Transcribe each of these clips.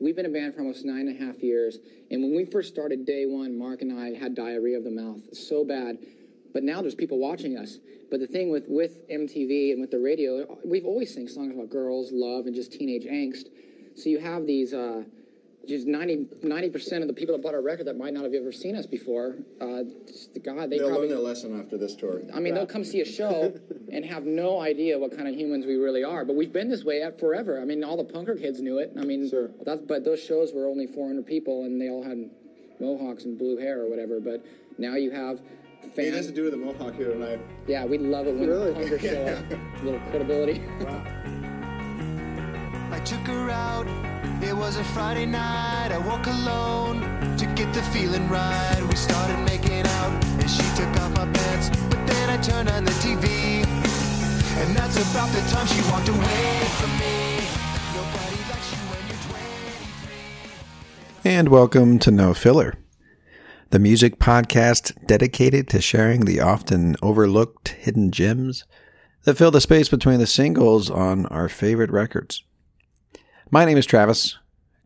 We've been a band for almost nine and a half years, and when we first started day one, Mark and I had diarrhea of the mouth so bad. But now there's people watching us. But the thing with, with MTV and with the radio, we've always sing songs about girls, love, and just teenage angst. So you have these, uh, just 90, percent of the people that bought our record that might not have ever seen us before, uh, just, God, they They'll probably, learn their lesson after this tour. I mean, they'll come see a show and have no idea what kind of humans we really are. But we've been this way forever. I mean, all the punker kids knew it. I mean, Sure. that's, but those shows were only 400 people and they all had mohawks and blue hair or whatever. But now you have It fans. has to do with the mohawk here tonight. Yeah, we love it when Really? punkers show up. A little credibility. I took her out. It was a Friday night. I woke alone to get the feeling right. We started making out, and she took off my pants. But then I turned on the TV, and that's about the time she walked away from me. Nobody likes you when you're 23. And welcome to No Filler, the music podcast dedicated to sharing the often overlooked hidden gems that fill the space between the singles on our favorite records. My name is Travis.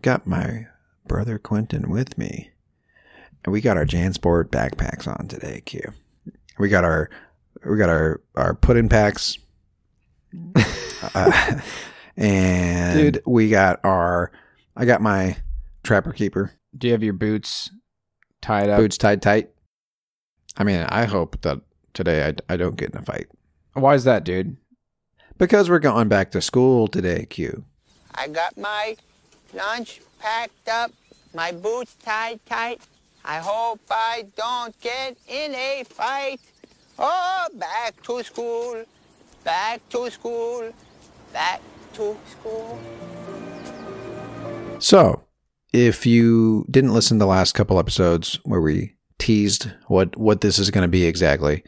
Got my brother Quentin with me. And we got our Jansport backpacks on today, Q. We got our we got our our pudding packs. Uh, and Dude. we got our I got my trapper keeper Do you have your boots tied up? boots tied tight. I mean, I hope that today I, I don't get in a fight Why is that, dude? because we're going back to school today. Q. I got my lunch packed up, my boots tied tight. I hope I don't get in a fight. Oh, back to school, back to school, back to school. So, if you didn't listen to the last couple episodes where we teased what what this is going to be exactly,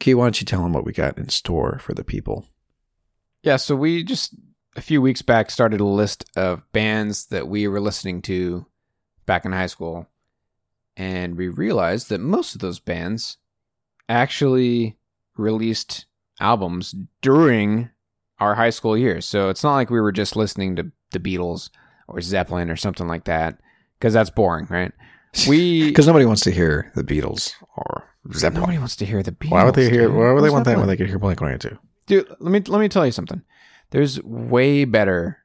Q, why don't you tell them what we got in store for the people? Yeah, so we just a few weeks back started a list of bands that we were listening to back in high school. And we realized that most of those bands actually released albums during our high school years. So it's not like we were just listening to the Beatles or Zeppelin or something like that, because that's boring, right? We Because nobody wants to hear the Beatles or Zeppelin. nobody wants to hear the Beatles. why would they hear? Why would they want that when they could hear Blink One Eighty Two? Dude, let me let me tell you something. There's way better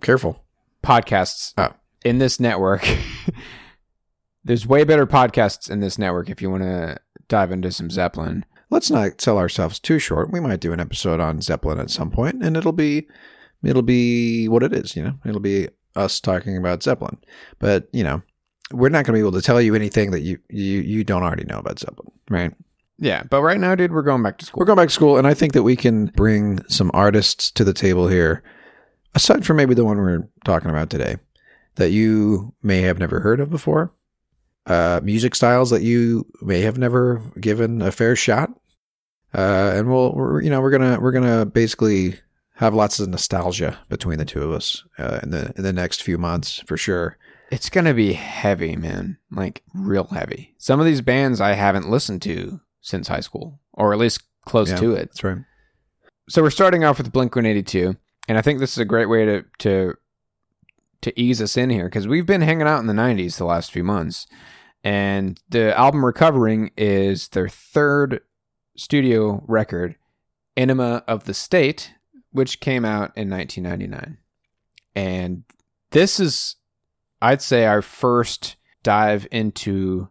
Careful. podcasts Oh. in this network. There's way better podcasts in this network if you want to dive into some Zeppelin. let's not sell ourselves too short. We might do an episode on Zeppelin at some point, and it'll be it'll be what it is. You know, it'll be us talking about Zeppelin. But you know, we're not going to be able to tell you anything that you you you don't already know about Zeppelin, right? Yeah, but right now, dude, we're going back to school. We're going back to school, and I think that we can bring some artists to the table here, aside from maybe the one we're talking about today, that you may have never heard of before, uh, music styles that you may have never given a fair shot, uh, and we'll, we're, you know, we're gonna we're gonna basically have lots of nostalgia between the two of us uh, in the in the next few months for sure. It's gonna be heavy, man. Like real heavy. Some of these bands I haven't listened to since high school, or at least close Yeah, to it. That's right. So we're starting off with Blink One Eighty Two, and I think this is a great way to to to ease us in here because we've been hanging out in the '90s the last few months, and the album "Recovering" is their third studio record, "Enema of the State," which came out in 1999, and this is, I'd say, our first dive into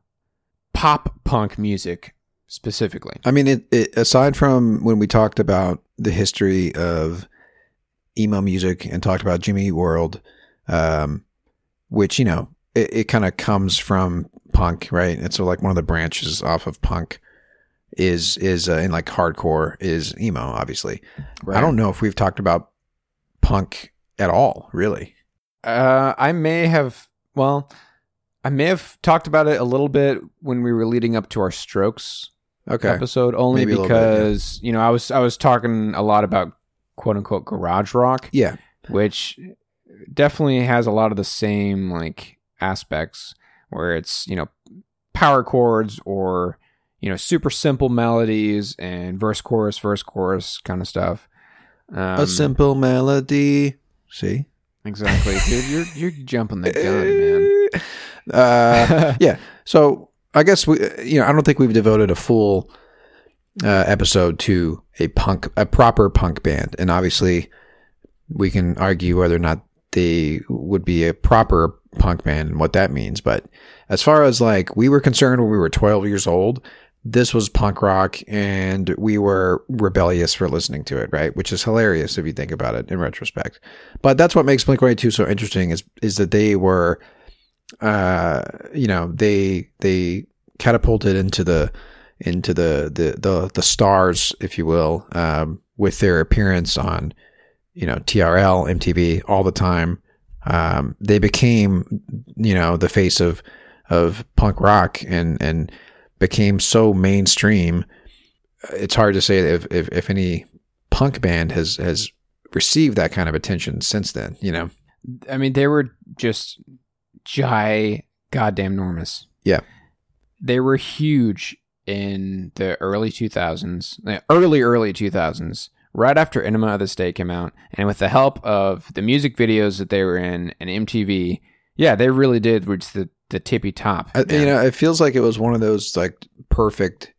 pop punk music specifically. I mean, it, it aside from when we talked about the history of emo music and talked about Jimmy World, um, which you know it, it kind of comes from punk, right? It's like one of the branches off of punk is is uh, in like hardcore is emo, obviously. I don't know if we've talked about punk at all, really. Uh, I may have. Well, I may have talked about it a little bit when we were leading up to our Strokes Okay, episode, only Maybe a little bit, yeah. because you know I was I was talking a lot about quote unquote garage rock, yeah, which definitely has a lot of the same like aspects where it's you know power chords or you know super simple melodies and verse chorus verse chorus kind of stuff. Um, a simple melody. See, exactly, dude. You're you're jumping the gun, man. uh, yeah. So I guess we, you know, I don't think we've devoted a full uh, episode to a punk, a proper punk band, and obviously we can argue whether or not they would be a proper punk band and what that means. But as far as like we were concerned when we were 12 years old, this was punk rock and we were rebellious for listening to it, right? Which is hilarious if you think about it in retrospect. But that's what makes Blink 182 so interesting is is that they were uh you know, they they catapulted into the into the the the, the stars, if you will, um with their appearance on you know, TRL, MTV all the time. Um, they became, you know, the face of of punk rock and and became so mainstream. It's hard to say if if, if any punk band has has received that kind of attention since then. You know, I mean, they were just gi goddamn enormous. Yeah. They were huge in the early 2000s, early, early 2000s, right after Enema of the State came out. And with the help of the music videos that they were in and MTV, yeah, they really did reach the, the tippy top. I, you know, it feels like it was one of those like perfect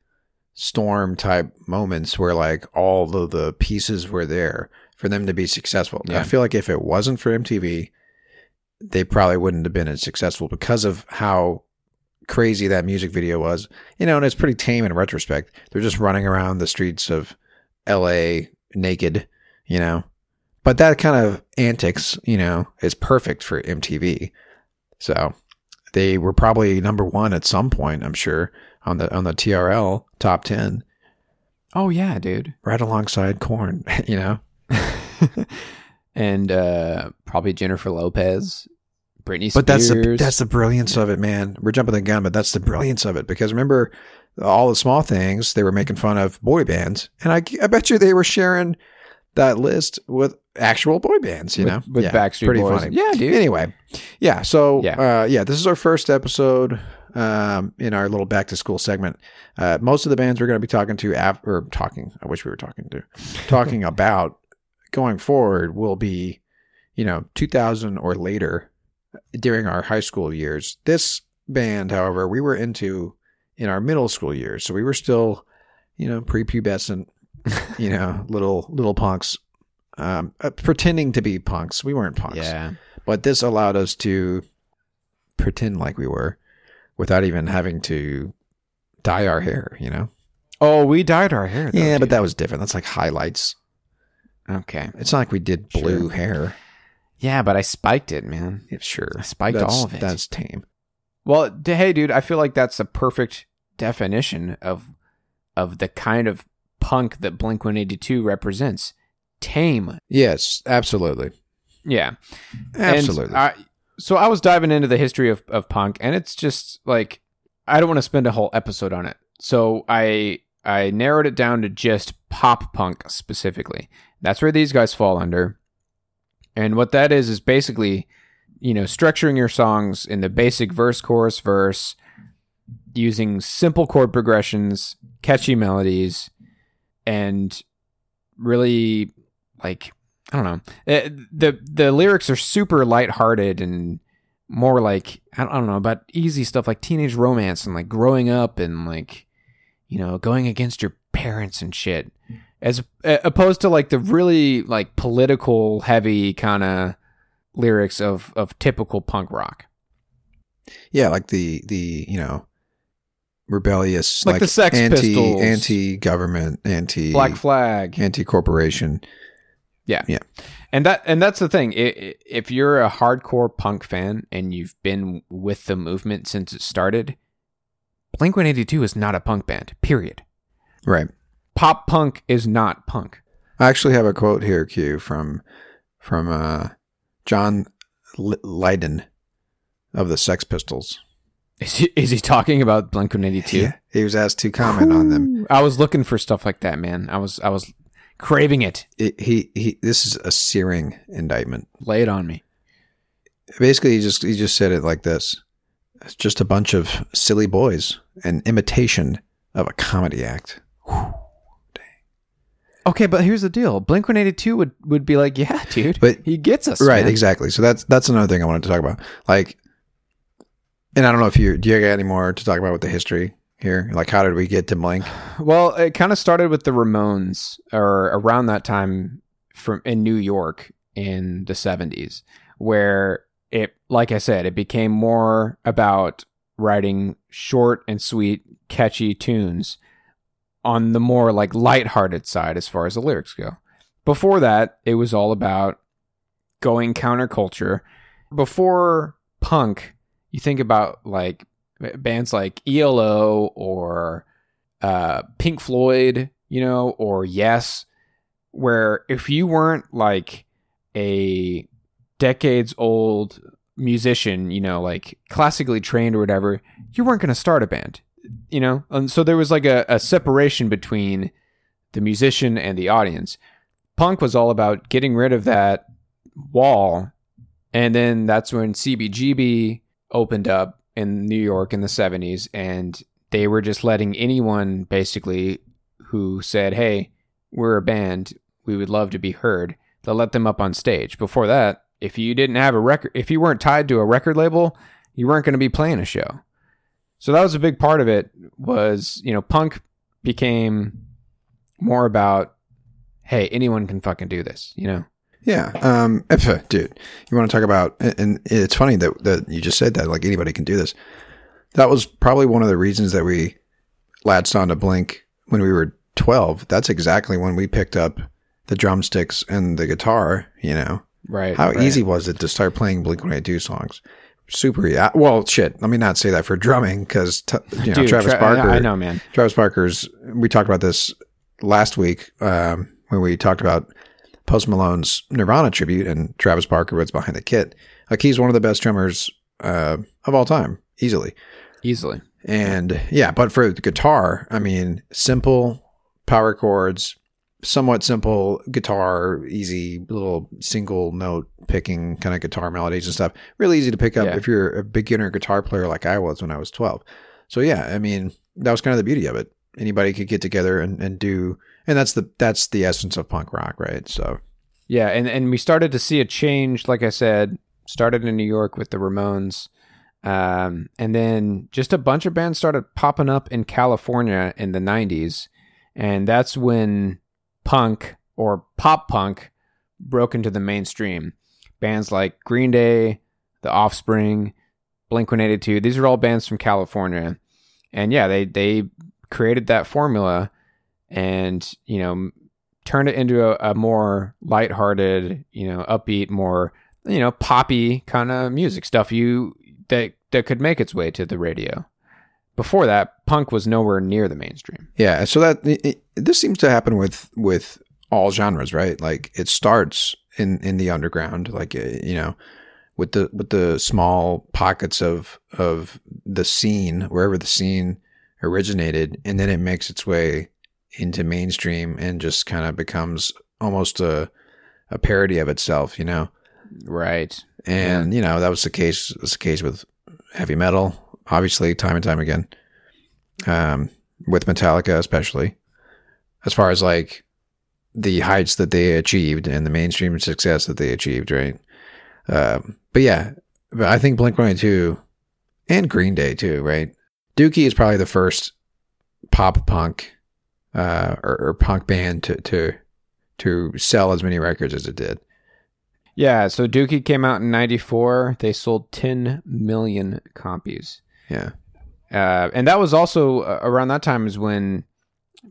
storm type moments where like all of the pieces were there for them to be successful. And I feel like if it wasn't for MTV, they probably wouldn't have been as successful because of how crazy that music video was. You know, and it's pretty tame in retrospect. They're just running around the streets of LA naked, you know. But that kind of antics, you know, is perfect for MTV. So they were probably number one at some point, I'm sure, on the on the TRL top ten. Oh yeah, dude. right alongside Korn. You know, and uh, probably Jennifer Lopez, Britney Spears. but that's the that's the brilliance of it, man. We're jumping the gun, but that's the brilliance of it because remember all the small things they were making fun of boy bands, and I I bet you they were sharing that list with actual boy bands. You With- know, with Backstreet pretty Boys. Yeah, dude. Anyway, yeah. So Yeah. yeah, uh, yeah. This is our first episode um, in our little back to school segment. Uh, most of the bands we're going to be talking to, af- or talking. I wish we were talking to, talking about going forward will be, you know, 2000 or later during our high school years. This band, however, we were into in our middle school years, so we were still, you know, prepubescent, you know, little little punks. Um, uh, pretending to be punks. We weren't punks Yeah. but this allowed us to pretend like we were without even having to dye our hair, you know? Oh, we dyed our hair. though, yeah, but that was different. That's like highlights. Okay. It's not like we did blue Sure. hair. Yeah, but I spiked it, man. Yeah, sure. I spiked That's- all of it. That's tame. Well, d- hey, dude, I feel like that's a perfect definition of of the kind of punk that Blink One Eighty Two represents. Tame. Yes, absolutely. Yeah. Absolutely. I, so I was diving into the history of, of punk, and it's just like I don't want to spend a whole episode on it. So I I narrowed it down to just pop punk specifically, That's where these guys fall under. And what that is is basically, you know, structuring your songs in the basic verse, chorus, verse, using simple chord progressions, catchy melodies, and really like I don't know. Eh, the the lyrics are super lighthearted and more like I don't, I don't know about easy stuff like teenage romance and like growing up and like you know going against your parents and shit as opposed to like the really like political heavy kind of lyrics of of typical punk rock Yeah, like the the you know rebellious, Like the Sex anti Pistols. anti government, anti black flag anti corporation. yeah Yeah. and that and that's the thing if you're a hardcore punk fan and you've been with the movement since it started blink 182 is not a punk band period Right. Pop punk is not punk I actually have a quote here, Q, from from uh, John L- Lydon of the Sex Pistols. is he, is he talking about blink 182 Yeah, he was asked to comment on them. I was looking for stuff like that, man. I was I was craving it. It, he he. This is a searing indictment. Lay it on me. Basically, he just he just said it like this: It's just a bunch of silly boys, an imitation of a comedy act. Okay, but here's the deal. Blink 182 would would be like, yeah, dude. But- he gets us. right, man. exactly. So that's that's another thing I wanted to talk about. Like, and I don't know if you do you got any more to talk about with the history here? Like, how did we get to Blink? Well, it kind of started with the Ramones, or around that time, from in New York in the 70s, where it, like I said, it became more about writing short and sweet, catchy tunes on the more like lighthearted side as far as the lyrics go. Before that, it was all about going counterculture. Before punk, you think about like bands like ELO or uh, Pink Floyd, you know, or Yes, where if you weren't like a decades old musician, you know, like classically trained or whatever, you weren't going to start a band, you know? And so there was like a, a separation between the musician and the audience. Punk was all about getting rid of that wall. And then that's when CBGB opened up in New York in the 70s. And they were just letting anyone basically who said, Hey, we're a band, we would love to be heard. They'll let them up on stage. Before that, if you didn't have a record, if you weren't tied to a record label, you weren't going to be playing a show. So that was a big part of it. Was you know, punk became more about, hey, anyone can fucking do this. You know, Yeah, um, uh, dude, you want to talk about, and- it's funny that that you just said that, like anybody can do this. That was probably one of the reasons that we latched on to Blink when we were twelve. That's exactly when we picked up the drumsticks and the guitar. You know, right? how right. easy was it to start playing Blink One Eighty Two songs? Super. Yeah. Well, shit. Let me not say that for drumming because you know Dude, Travis Tra- Barker. I know, man. Travis Barker's. We talked about this last week um, when we talked about Post Malone's Nirvana tribute, and Travis Barker was behind the kit. Like he's one of the best drummers uh, of all time, easily. Easily. And yeah, but for the guitar, I mean, simple power chords, somewhat simple guitar, easy little single note picking kind of guitar melodies and stuff. Really easy to pick up Yeah. if you're a beginner guitar player like I was when I was 12. So yeah, I mean, that was kind of the beauty of it. Anybody could get together and, and do, and that's the that's the essence of punk rock, right? So Yeah, and and we started to see a change. Like I said, started in New York with the Ramones, um, and then just a bunch of bands started popping up in California in the '90s, and that's when punk or pop punk broke into the mainstream. Bands like Green Day, The Offspring, Blink 182. These are all bands from California, and yeah, they they created that formula, and you know turned it into a, a more lighthearted, you know, upbeat, more you know, poppy kind of music stuff you that that could make its way to the radio. Before that, punk was nowhere near the mainstream. Yeah, so that it, this seems to happen with with all genres, right? Like it starts in in the underground, like uh, you know, with the with the small pockets of of the scene wherever the scene originated, and then it makes its way into mainstream and just kind of becomes almost a a parody of itself, you know. Right. And you know that was the case. Was the case with heavy metal, obviously, time and time again. Um, with Metallica, especially, as far as like the heights that they achieved and the mainstream success that they achieved, right? Um, but yeah, but I think Blink One Eighty Two and Green Day too, right? Dookie is probably the first pop punk uh, or, or punk band to to to sell as many records as it did. Yeah, so Dookie came out in 94. They sold 10 million copies. Yeah. Uh, and that was also uh, around that time is when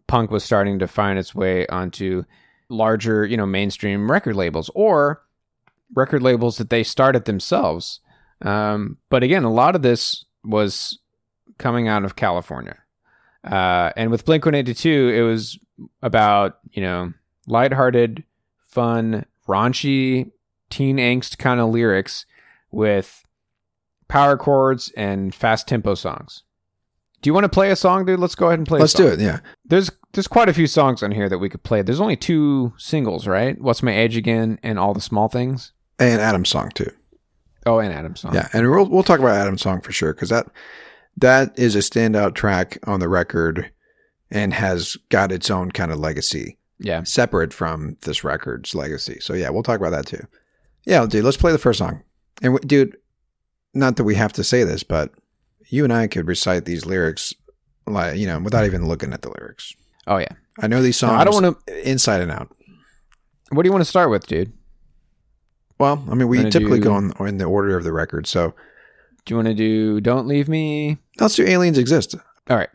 punk was starting to find its way onto larger, you know, mainstream record labels or record labels that they started themselves. Um, but again, a lot of this was coming out of California. Uh, and with Blink 182, it was about, you know, lighthearted, fun, raunchy, teen angst kind of lyrics with power chords and fast tempo songs. Do you want to play a song, dude? Let's go ahead and play. Let's do it. Yeah. There's there's quite a few songs on here that we could play. There's only two singles, right? What's My Age Again and All the Small Things. And Adam's song too. Oh, and Adam's song. Yeah, and we'll we'll talk about Adam's song for sure because that that is a standout track on the record and has got its own kind of legacy. Yeah. separate from this record's legacy. So yeah, we'll talk about that too. Yeah, dude, let's play the first song. And dude, not that we have to say this, but you and I could recite these lyrics, like you know, without even looking at the lyrics. Oh yeah. I know these songs. No, I don't want to inside and out. What do you want to start with, dude? Well, I mean, we Wanna typically do- go in, in the order of the record. So Do you want to do Don't Leave Me? let's do Aliens Exist. All right.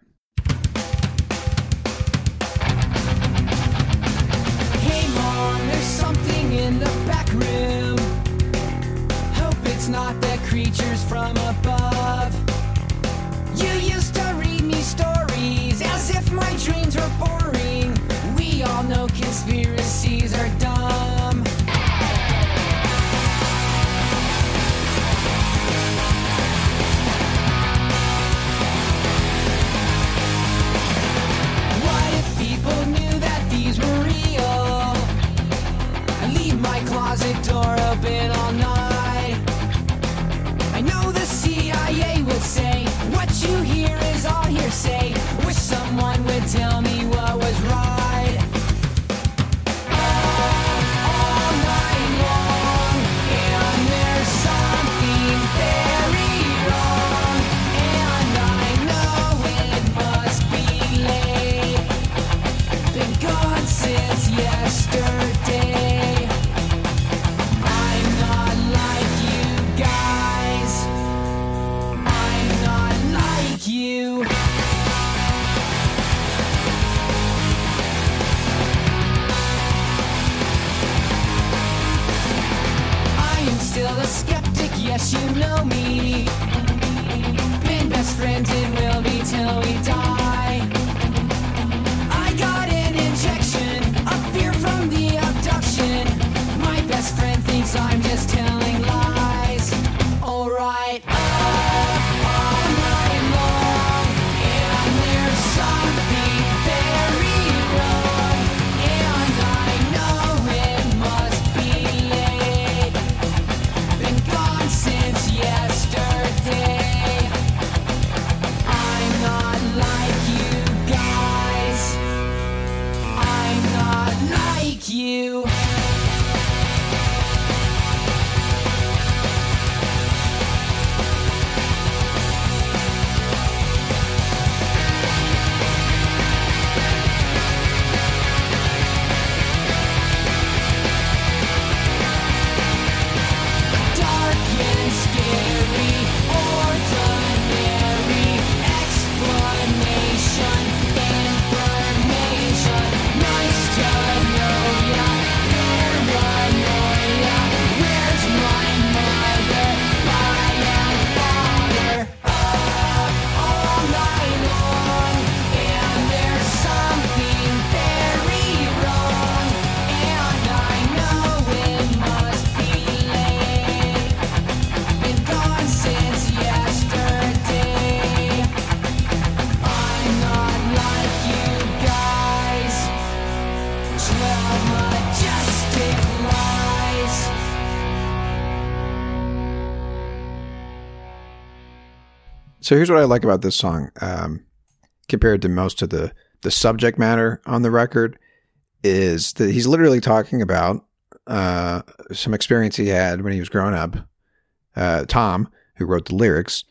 You know me. So here's what I like about this song, um, compared to most of the the subject matter on the record, is that he's literally talking about uh, some experience he had when he was growing up. Uh, Tom, who wrote the lyrics,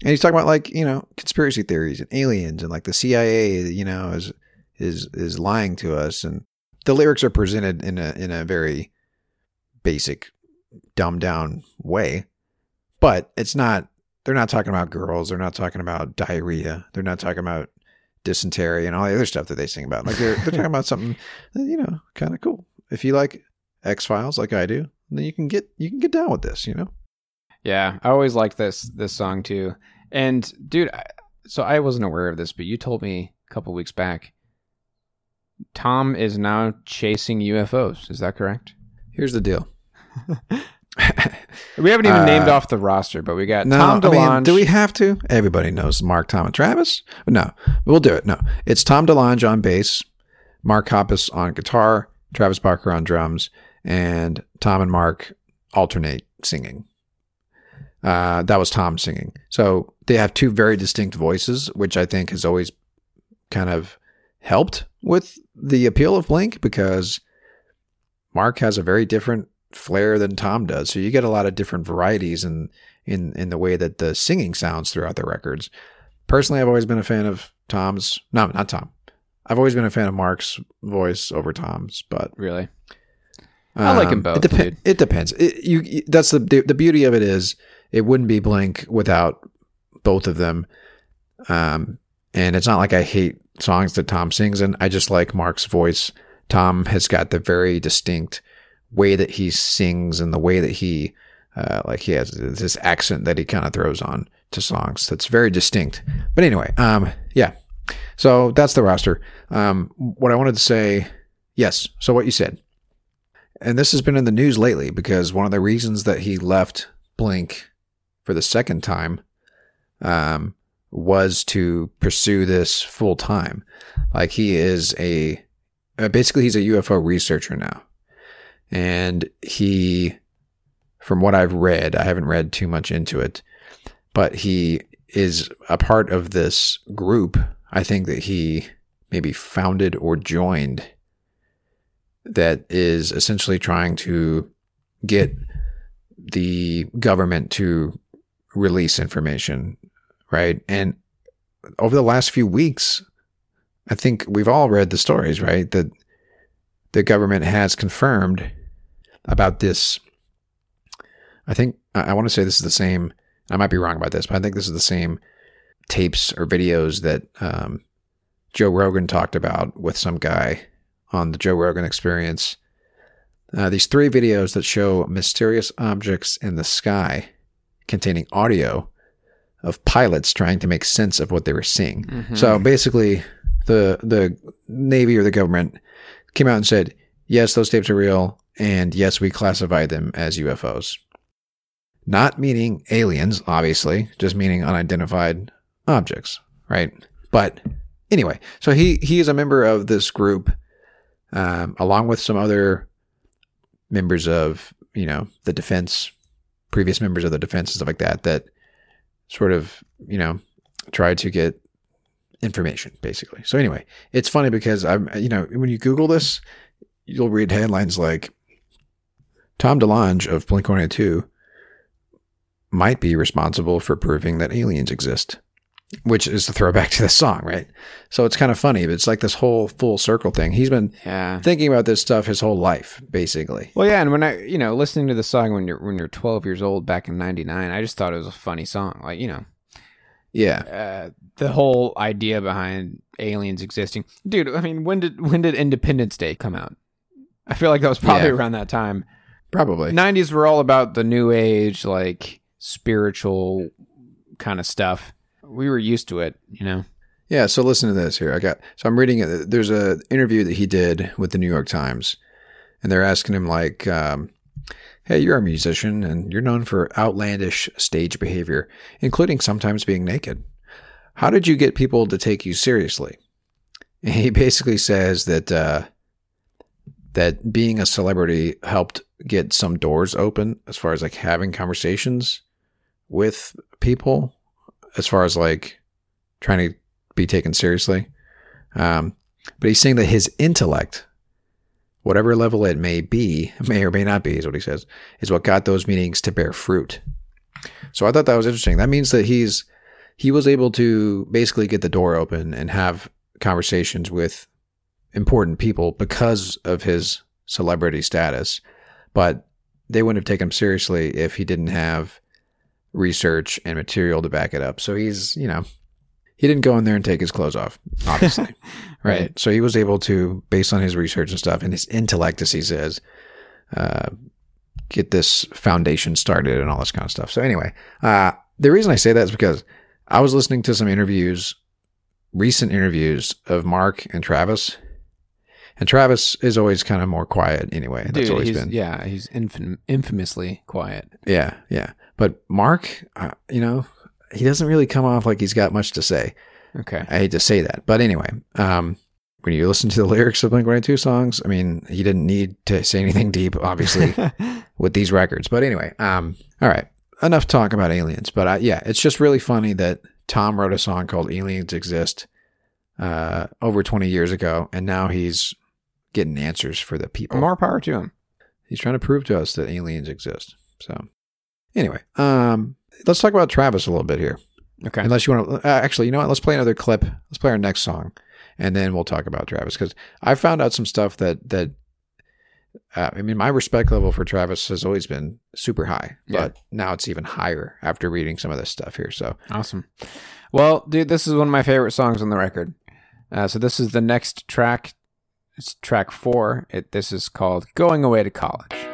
and he's talking about like you know conspiracy theories and aliens and like the CIA, you know, is is is lying to us, and the lyrics are presented in a in a very basic, dumbed down way, but it's not. They're not talking about girls. They're not talking about diarrhea. They're not talking about dysentery and all the other stuff that they sing about. Like they're they're talking about something, you know, kind of cool. If you like X Files like I do, then you can get you can get down with this. You know. Yeah, I always like this this song too. And dude, I, so I wasn't aware of this, but you told me a couple weeks back. Tom is now chasing UFOs. Is that correct? Here's the deal. We haven't even Uh, named off the roster, but we got No, Tom I mean, do we have to? Everybody knows Mark, Tom, and Travis. No, we'll do it. No, it's Tom DeLonge on bass, Mark Hoppus on guitar, Travis Barker on drums, and Tom and Mark alternate singing. Uh, that was Tom singing. So they have two very distinct voices, which I think has always kind of helped with the appeal of Blink because Mark has a very different flair than Tom does. So you get a lot of different varieties in in in the way that the singing sounds throughout the records. Personally, I've always been a fan of Tom's. No, not Tom. I've always been a fan of Mark's voice over Tom's, but really, I like um, both, It, dude. it depends. It, you, that's the, the the beauty of it is it wouldn't be Blink without both of them. Um, and it's not like I hate songs that Tom sings, and I just like Mark's voice. Tom has got the very distinct way that he sings and the way that he, uh, like he has this accent that he kind of throws on to songs that's very distinct. But anyway, um, yeah. So that's the roster. Um, what I wanted to say, yes. So what you said, and this has been in the news lately because one of the reasons that he left Blink for the second time um, was to pursue this full time. Like he is a uh, basically he's a UFO researcher now, and he, from what I've read, I haven't read too much into it, but he is a part of this group. I think that he maybe founded or joined that is essentially trying to get the government to release information, right? And over the last few weeks, I think we've all read the stories, right? That the government has confirmed about this. I think I I want to say this is the same. I might be wrong about this, but I think this is the same tapes or videos that um, Joe Rogan talked about with some guy on the Joe Rogan Experience. Uh, these three videos that show mysterious objects in the sky containing audio of pilots trying to make sense of what they were seeing. Mhm. So basically, the the Navy or the government came out and said, "Yes, those tapes are real, and yes, we classified them as UFOs." Not meaning aliens, obviously, just meaning unidentified objects, right? But anyway, so he he is a member of this group, um, along with some other members of you know the defense, previous members of the defense and stuff like that. That sort of you know try to get information basically. So anyway, it's funny because I'm you know when you Google this, you'll read headlines like Tom DeLonge of Blink One Eighty Two might be responsible for proving that aliens exist, which is the throwback to the song, right? So it's kind of funny, but it's like this whole full circle thing. He's been Yeah. thinking about this stuff his whole life, basically. Well, yeah, and when I, you know, listening to the song when you're when you're 12 years old back in '99, I just thought it was a funny song. Like, you know, Yeah. uh, the whole idea behind aliens existing, dude. I mean, when did when did Independence Day come out? I feel like that was probably Yeah. around that time. Probably. '90s were all about the new age, like spiritual kind of stuff. We were used to it, you know. Yeah, so listen to this here. I got so I'm reading it. There's a interview that he did with the New York Times, and they're asking him like, um, "Hey, you're a musician, and you're known for outlandish stage behavior, including sometimes being naked. How did you get people to take you seriously?" And he basically says that uh, that being a celebrity helped get some doors open as far as like having conversations with people as far as like trying to be taken seriously. Um, but he's saying that his intellect, whatever level it may be, may or may not be, is what he says, is what got those meetings to bear fruit. So I thought that was interesting. That means that he's he was able to basically get the door open and have conversations with important people because of his celebrity status, but they wouldn't have taken him seriously if he didn't have research and material to back it up. So he's, you know, he didn't go in there and take his clothes off, obviously. right. Right. So he was able to, based on his research and stuff and his intellect, as he says, uh, get this foundation started and all this kind of stuff. So anyway, uh, the reason I say that is because I was listening to some interviews, recent interviews of Mark and Travis. And Travis is always kind of more quiet anyway. That's Dude, always he's, been. yeah, he's infam- infamously quiet. Yeah, yeah. But Mark, uh, you know, he doesn't really come off like he's got much to say. Okay. I hate to say that, but anyway, um, when you listen to the lyrics of Blink One Eighty Two songs, I mean, he didn't need to say anything deep, obviously, with these records. But anyway, um, all right, enough talk about aliens. But uh, yeah, it's just really funny that Tom wrote a song called "Aliens Exist" uh, over twenty years ago, and now he's getting answers for the people. More power to him. He's trying to prove to us that aliens exist. So, anyway, um, let's talk about Travis a little bit here. Okay. Unless you want to, uh, actually, you know what? Let's play another clip. Let's play our next song, and then we'll talk about Travis because I found out some stuff that that. Uh, I mean, my respect level for Travis has always been super high, Yeah. but now it's even higher after reading some of this stuff here. So, Awesome. Well, dude, this is one of my favorite songs on the record. Uh, so this is the next track. It's track four. It this is called "Going Away to College."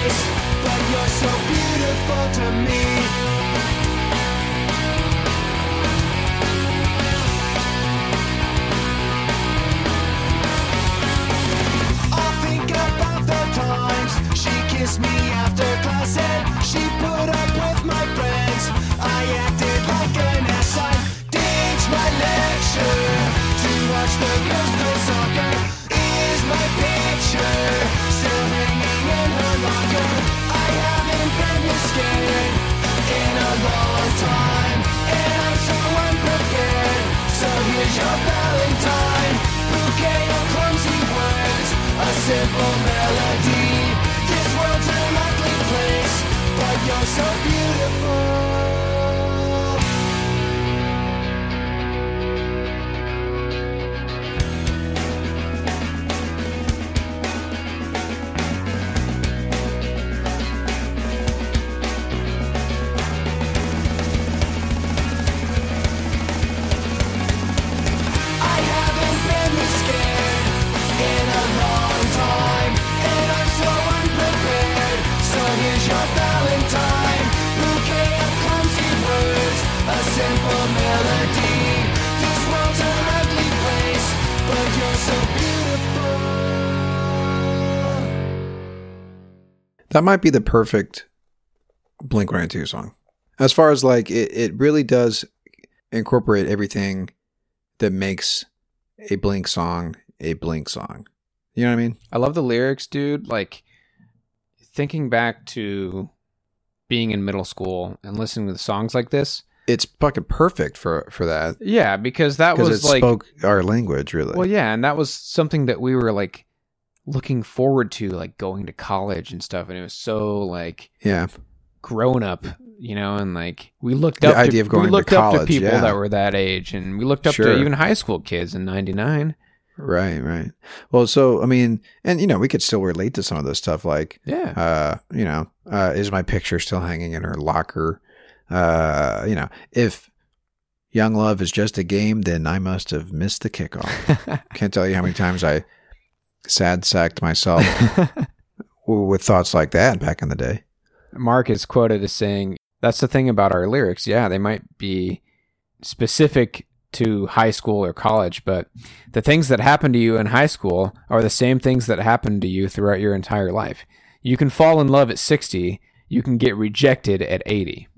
Ugly but you're so beautiful to me. I'll think about the times she kissed me after class and she put up with my friends. I acted like an ass. I ditched my lecture to watch the girls play soccer. Is my picture simple melody. This world's an ugly place, but you're so beautiful. Simple melody. This world's an ugly place, but you're so beautiful. that might be the perfect Blink 182 song. As far as like, it, it really does incorporate everything that makes a Blink song a Blink song. You know what I mean? I love the lyrics, dude. Like thinking back to being in middle school and listening to songs like this. It's fucking perfect for for that Yeah, because that was it like spoke our language really. Well, yeah, and that was something that we were like looking forward to, like going to college and stuff, and it was so like yeah, grown up, you know, and like we looked The up idea to, of going we to looked up to college, people yeah. that were that age, and we looked up Sure. to even high school kids in '99. right, right. Well, so I mean, and you know, we could still relate to some of this stuff, like Yeah, uh, you know, uh, is my picture still hanging in her locker? Uh, you know, if Young Love is just a game, then I must have missed the kickoff. Can't tell you how many times I sad sacked myself with thoughts like that back in the day. Mark is quoted as saying, "That's the thing about our lyrics. Yeah, they might be specific to high school or college, but the things that happen to you in high school are the same things that happen to you throughout your entire life. You can fall in love at 60, you can get rejected at 80.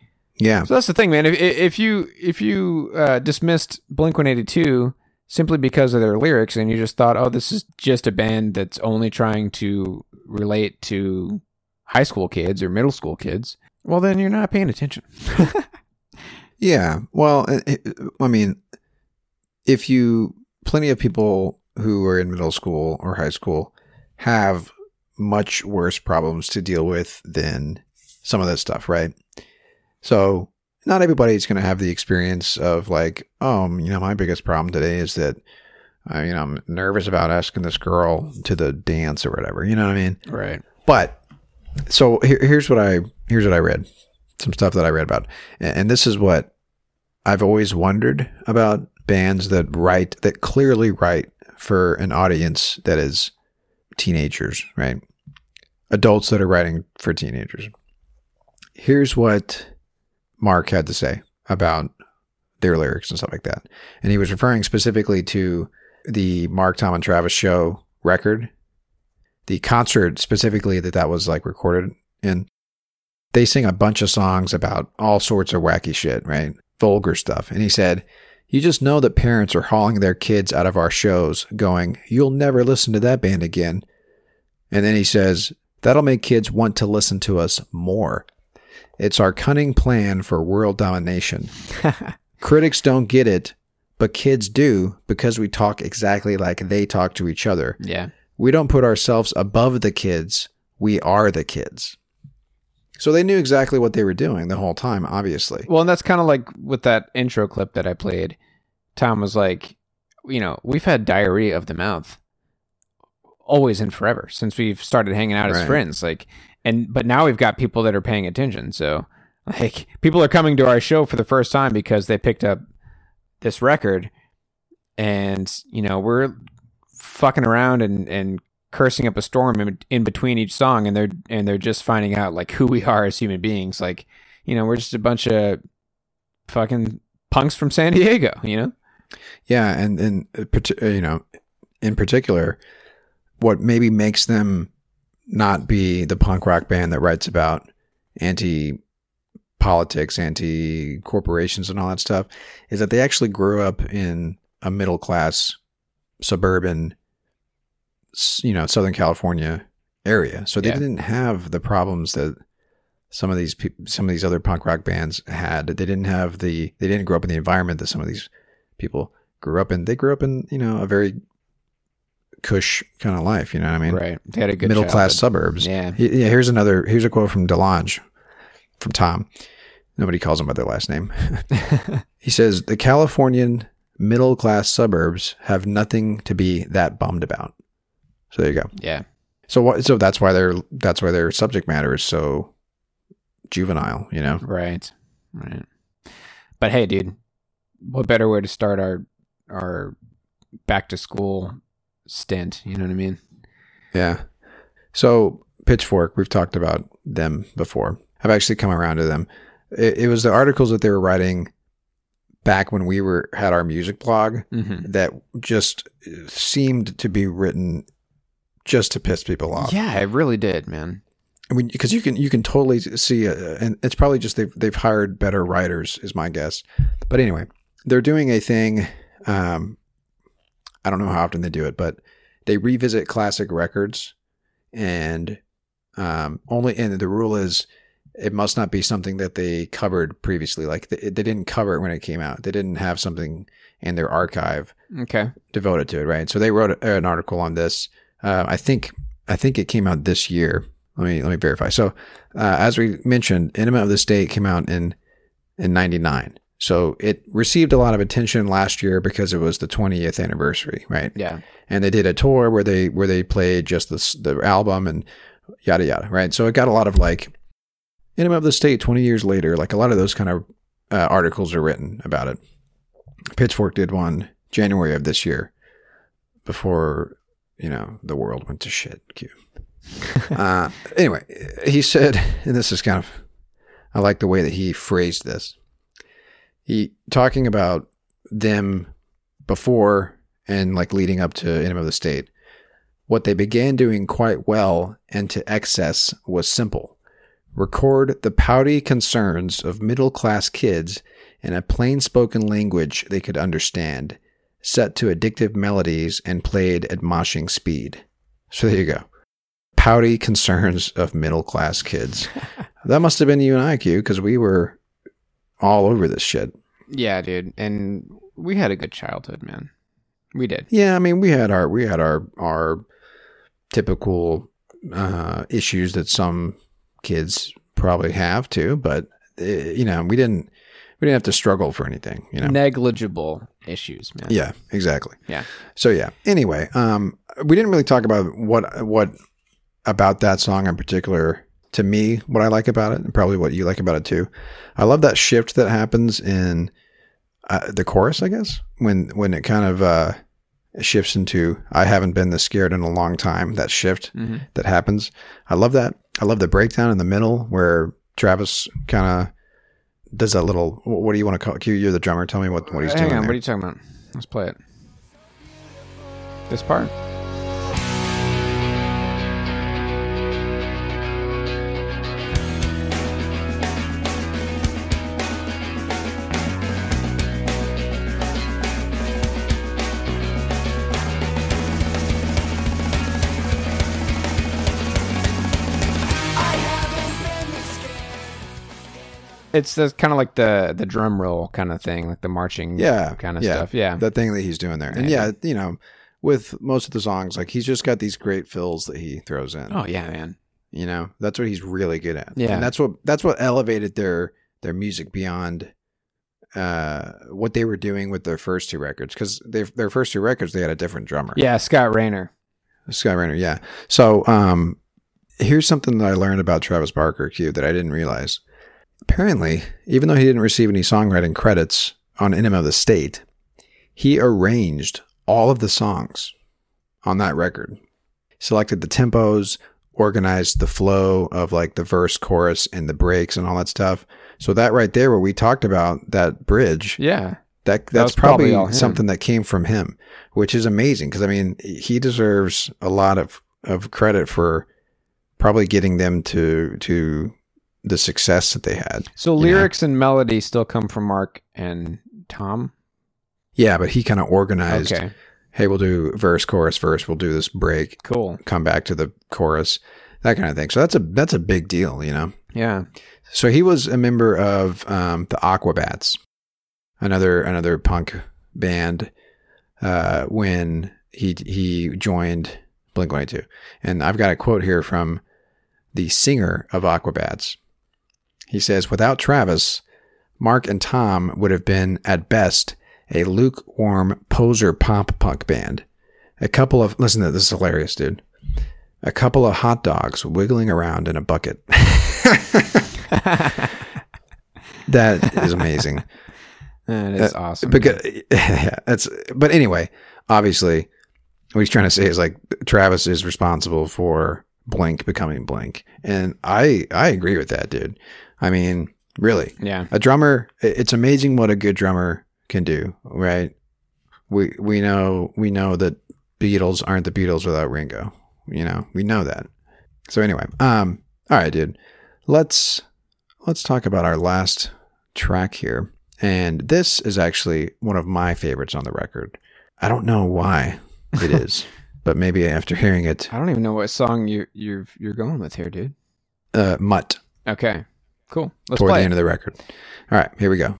Yeah, So that's the thing, man. If if you if you uh, dismissed Blink One Eighty Two simply because of their lyrics, and you just thought, oh, this is just a band that's only trying to relate to high school kids or middle school kids, well, then you're not paying attention. Yeah. Well, it, it- I mean, if you, plenty of people who are in middle school or high school have much worse problems to deal with than some of this stuff, right? So, not everybody's going to have the experience of like, oh, you know, my biggest problem today is that, uh, you know, I'm nervous about asking this girl to the dance or whatever. You know what I mean? Right. But so here, here's what I here's what I read, some stuff that I read about, and, and this is what I've always wondered about bands that write that clearly write for an audience that is teenagers, right? Adults that are writing for teenagers. Here's what Mark had to say about their lyrics and stuff like that, and he was referring specifically to the Mark, Tom, and Travis show record the concert specifically that that was like recorded in. They sing a bunch of songs about all sorts of wacky shit right? Vulgar stuff. And he said you just know that parents are hauling their kids out of our shows going you'll never listen to that band again and then he says that'll make kids want to listen to us more it's our cunning plan for world domination critics don't get it but kids do because we talk exactly like they talk to each other Yeah. we don't put ourselves above the kids. We are the kids. So they knew exactly what they were doing the whole time, obviously. Well, and that's kind of like with that intro clip that I played. Tom was like, you know, we've had diarrhea of the mouth always and forever since we've started hanging out as friends. Like, and but now we've got people that are paying attention. So, like, people are coming to our show for the first time because they picked up this record, and you know, we're fucking around and and cursing up a storm in, in between each song, and they're and they're just finding out like who we are as human beings. Like, you know, we're just a bunch of fucking punks from San Diego, you know? Yeah, and and uh, uh, you know, in particular, what maybe makes them not be the punk rock band that writes about anti politics, anti corporations, and all that stuff is that they actually grew up in a middle class suburban, you know, Southern California area. So they Yeah. didn't have the problems that some of these peop some of these other punk rock bands had. They didn't have the they didn't grow up in the environment that some of these people grew up in. They grew up in you know a very cush kind of life. You know what I mean? Right. They had a good middle class suburbs. Yeah. Yeah. Here's another. Here's a quote from DeLonge, from Tom. Nobody calls him by their last name. he says the Californian middle class suburbs have nothing to be that bummed about. So there you go. Yeah. So what? So that's why their that's why their subject matter is so juvenile. You know. Right. Right. But hey, dude, what better way to start our our back to school stint? You know what I mean? Yeah. So Pitchfork, we've talked about them before. I've actually come around to them. It, it was the articles that they were writing back when we were had our music blog Mm-hmm. that just seemed to be written just to piss people off. Yeah, it really did, man. I mean, because you can you can totally see, uh, and it's probably just they've they've hired better writers, is my guess. But anyway, they're doing a thing. Um, I don't know how often they do it, but they revisit classic records, and um, only and the rule is it must not be something that they covered previously. Like they, they didn't cover it when it came out. They didn't have something in their archive Okay. devoted to it, right? So they wrote an article on this. Uh, I think I think it came out this year. Let me let me verify. So uh, as we mentioned, Enema of the State came out in in '99. So it received a lot of attention last year because it was the 20th anniversary, right? Yeah. And they did a tour where they where they played just the the album and yada yada, right? So it got a lot of like Enema of the State 20 years later. Like a lot of those kind of uh, articles are written about it. Pitchfork did one January of this year before you know the world went to shit. Q. uh, anyway, he said, and this is kind of, I like the way that he phrased this. He talking about them before and like leading up to Enema of the State. What they began doing quite well and to excess was simple. Record the pouty concerns of middle class kids in a plain spoken language they could understand, set to addictive melodies and played at moshing speed. So there you go. Pouty concerns of middle class kids. that must have been you and I, Q, because we were all over this shit. Yeah, dude. And we had a good childhood, man. We did. Yeah, I mean, we had our we had our our typical uh, issues that some kids probably have too, but uh, you know, we didn't we didn't have to struggle for anything. You know, Negligible issues, man. Yeah, exactly. Yeah. So yeah. Anyway, um, we didn't really talk about what what about that song in particular. To me, what I like about it, and probably what you like about it too. I love that shift that happens in uh, the chorus. I guess when when it kind of uh, shifts into "I haven't been this scared in a long time." That shift Mhm. that happens. I love that. I love the breakdown in the middle where Travis kind of does that little. What do you want to call? Q, you're the drummer. Tell me what what he's Hang doing. on, what are you talking about? Let's play it. This part. It's kind of like the the drum roll kind of thing, like the marching yeah, kind of yeah, stuff. Yeah. that thing that he's doing there, and Yeah. yeah, you know, with most of the songs, like he's just got these great fills that he throws in. oh yeah, man. You know, that's what he's really good at. Yeah. and that's what that's what elevated their their music beyond uh what they were doing with their first two records because their their first two records they had a different drummer. Yeah, Scott Raynor. Scott Raynor, yeah. So, um, here's something that I learned about Travis Barker, Q, that I didn't realize. Apparently, even though he didn't receive any songwriting credits on Enema of the State, he arranged all of the songs on that record, selected the tempos, organized the flow of like the verse, chorus, and the breaks and all that stuff. So that right there, where we talked about that bridge, Yeah. that That that's was probably probably, something that came from him, which is amazing because I mean he deserves a lot of of credit for probably getting them to to the success that they had. So you know? lyrics and melody still come from Mark and Tom. yeah, but he kind of organized. Okay. Hey, we'll do verse, chorus, verse. We'll do this break. Cool. Come back to the chorus, that kind of thing. So that's a that's a big deal, you know. Yeah. So he was a member of um, the Aquabats, another another punk band. Uh, when he he joined Blink One Eighty Two, and I've got a quote here from the singer of Aquabats. He says, "Without Travis, Mark and Tom would have been at best a lukewarm poser pop punk band. A couple of listen to this is hilarious, dude. A couple of hot dogs wiggling around in a bucket." that is amazing. That is Uh, awesome. Because yeah, that's but anyway, obviously what he's trying to say is like Travis is responsible for Blink becoming Blink. And I I agree with that, dude. I mean, really. Yeah. A drummer, it's amazing what a good drummer can do, right? We we know we know that Beatles aren't the Beatles without Ringo. You know, we know that. So anyway, um all right, dude. Let's let's talk about our last track here. And this is actually one of my favorites on the record. I don't know why it is, but maybe after hearing it, I don't even know what song you you're you're going with here, dude. uh, Mutt Okay, cool. Let's toward play. the end of the record. All right, here we go.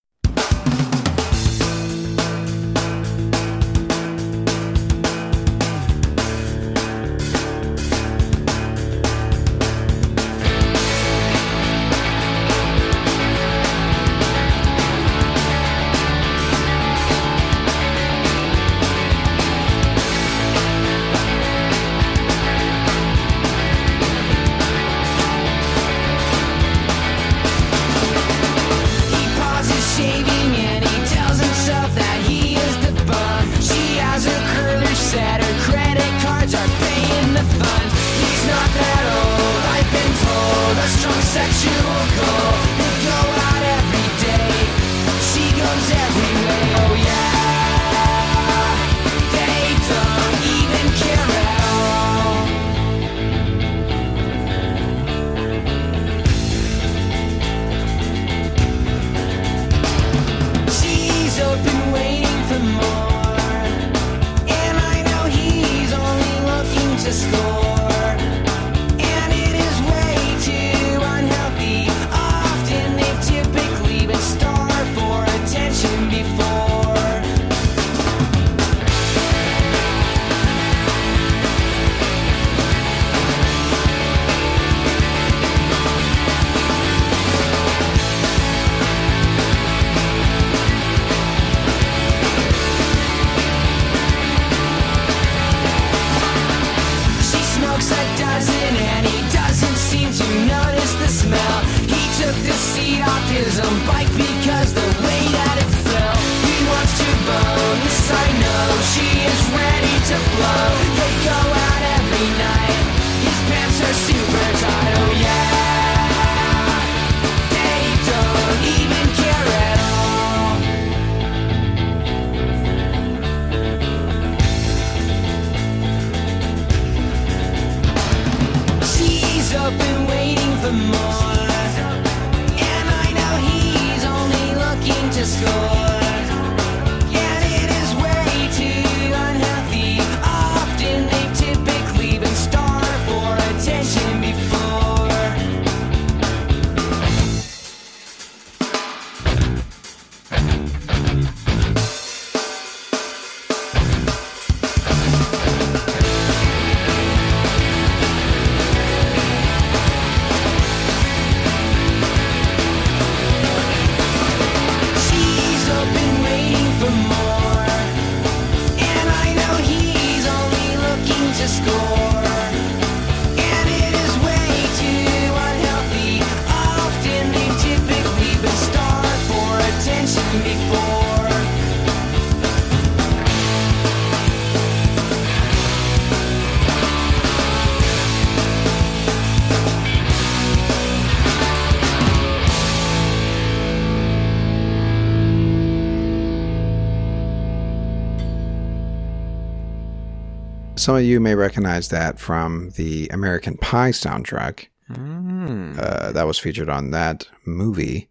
Some of you may recognize that from the American Pie soundtrack. Mm. Uh, that was featured on that movie.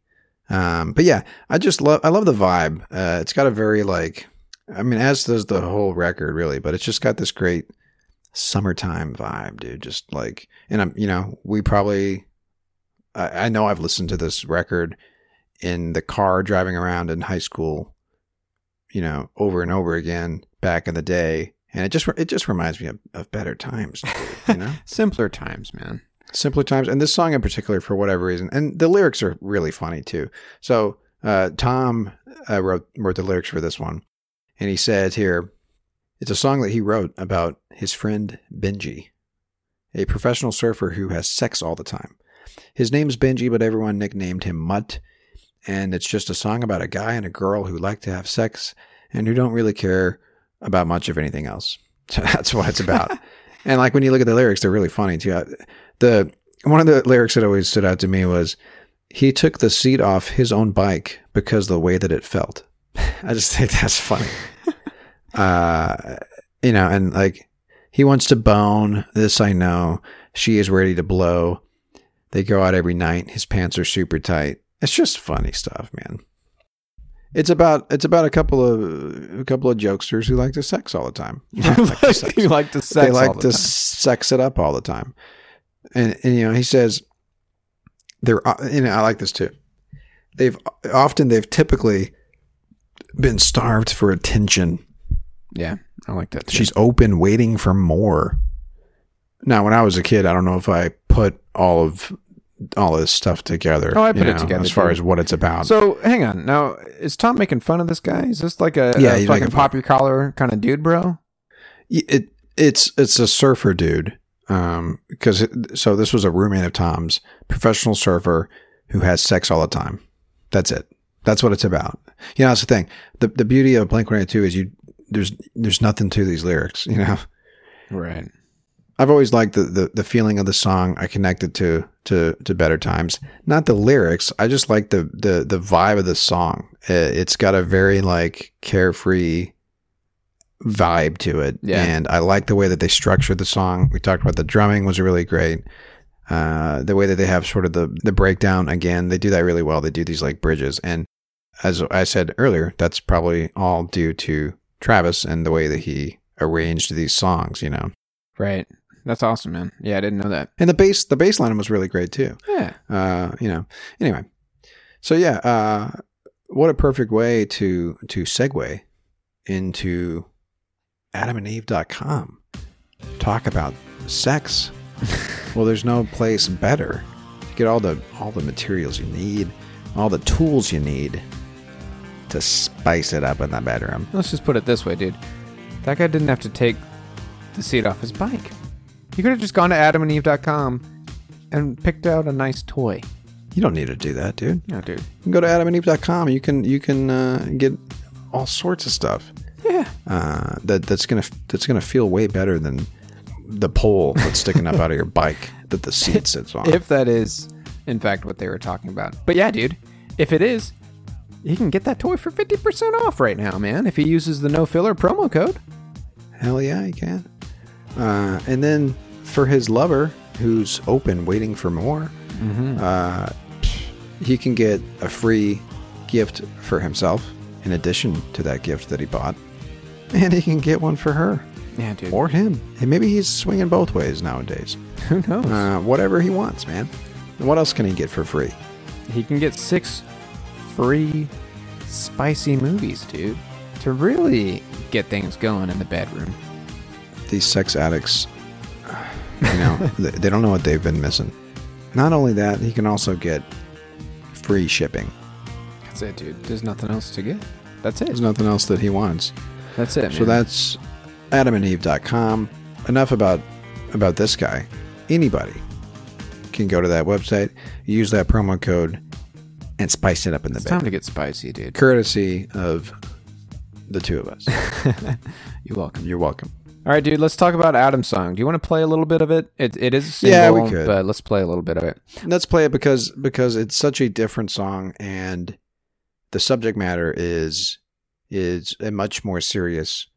Um, but yeah, I just love I love the vibe. Uh, it's got a very like, I mean, as does the whole record really, but it's just got this great summertime vibe, dude. Just like, and I'm, you know, we probably, I, I know I've listened to this record in the car driving around in high school, you know, over and over again back in the day, and it just it just reminds me of, of better times, you know? Simpler times, man. simpler times. And this song in particular for whatever reason and the lyrics are really funny too. So uh, tom uh, wrote wrote the lyrics for this one. And he said here it's a song that he wrote about his friend benji a professional surfer who has sex all the time. His name's benji but everyone nicknamed him mutt. And it's just a song about a guy and a girl who like to have sex and who don't really care about much of anything else so that's what it's about and like when you look at the lyrics they're really funny too the one of the lyrics that always stood out to me was he took the seat off his own bike because the way that it felt. I just think that's funny. uh, you know, and like he wants to bone. This I know. She is ready to blow. They go out every night. His pants are super tight. It's just funny stuff, man. It's about it's about a couple of a couple of jokesters who like to sex all the time. Like to sex. you like to sex they like the to time. sex it up all the time. And, and you know, he says they're uh, you know, I like this too. They've often they've typically been starved for attention. Yeah, I like that. Too. She's open, waiting for more. Now, when I was a kid, I don't know if I put all of all this stuff together. Oh, I put it know, together, as far too. as what it's about. So hang on. Now, is Tom making fun of this guy? Is this like a, Yeah, a fucking making fun. pop your collar kind of dude, bro? It it's it's a surfer dude um because so this was a roommate of tom's professional surfer who has sex all the time that's it that's what it's about you know that's the thing the the beauty of blink 182 is you there's there's nothing to these lyrics you know Right. I've always liked the the, the feeling of the song i connected to to to better times not the lyrics i just like the the the vibe of the song it's got a very like carefree vibe to it. Yeah. And I like the way that they structured the song. We talked about the drumming was really great. Uh, the way that they have sort of the, the breakdown again, they do that really well. They do these like bridges. And as I said earlier, that's probably all due to Travis and the way that he arranged these songs, you know. Right. That's awesome, man. Yeah, I didn't know that. And the bass, the bass line was really great too. Yeah. Uh, you know, anyway. So yeah, uh, what a perfect way to, to segue into adamandeve.com. Talk about sex. well, there's no place better. to Get all the all the materials you need, all the tools you need to spice it up in the bedroom. Let's just put it this way, dude. That guy didn't have to take the seat off his bike. He could have just gone to adamandeve.com and picked out a nice toy. You don't need to do that, dude. No, dude. You can go to adamandeve.com. You can you can uh, get all sorts of stuff. Yeah. Uh, that that's gonna that's gonna feel way better than the pole that's sticking up out of your bike that the seat sits on. If that is, in fact, what they were talking about. But yeah, dude, if it is, he can get that toy for 50% off right now, man, if he uses the no filler promo code. Hell yeah, you can. Uh, and then for his lover, who's open, waiting for more, uh, he can get a free gift for himself in addition to that gift that he bought, and he can get one for her Yeah, dude. or him. And maybe he's swinging both ways nowadays. Who knows? Uh, whatever he wants, man. What else can he get for free? he can get six free spicy movies, dude, to really get things going in the bedroom. These sex addicts, you know, they, don't know what they've been missing. Not only that, he can also get free shipping. That's it, dude. There's nothing else to get. That's it. There's nothing else that he wants. That's it. So man. that's adamandeve.com. Enough about about this guy. Anybody can go to that website, use that promo code, and spice it up in the it's bed. time to get spicy, dude. Courtesy of the two of us. You're welcome. You're welcome. All right, dude. Let's talk about Adam's song. Do you want to play a little bit of it? It, it is a single, Yeah, we could. but let's play a little bit of it. Let's play it because because it's such a different song and the subject matter is is a much more serious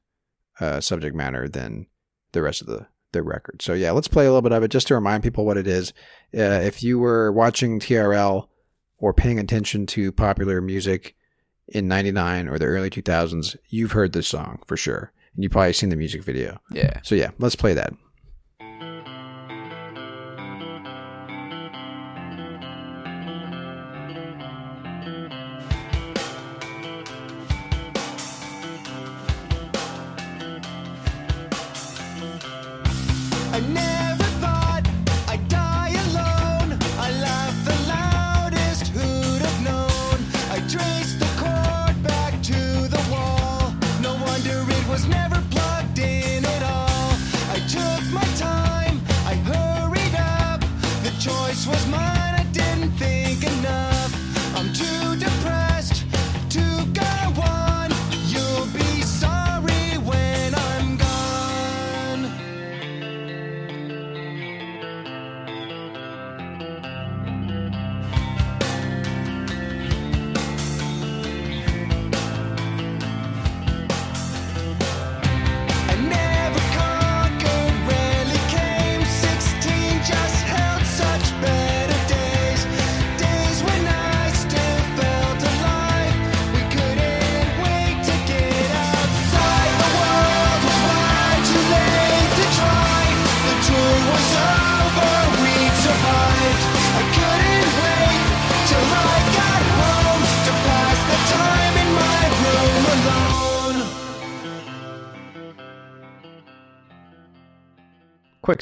uh, subject matter than the rest of the the record. So yeah, let's play a little bit of it just to remind people what it is. Uh, if you were watching TRL or paying attention to popular music in '99 or the early 2000s, you've heard this song for sure, and you've probably seen the music video. Yeah. So yeah, let's play that.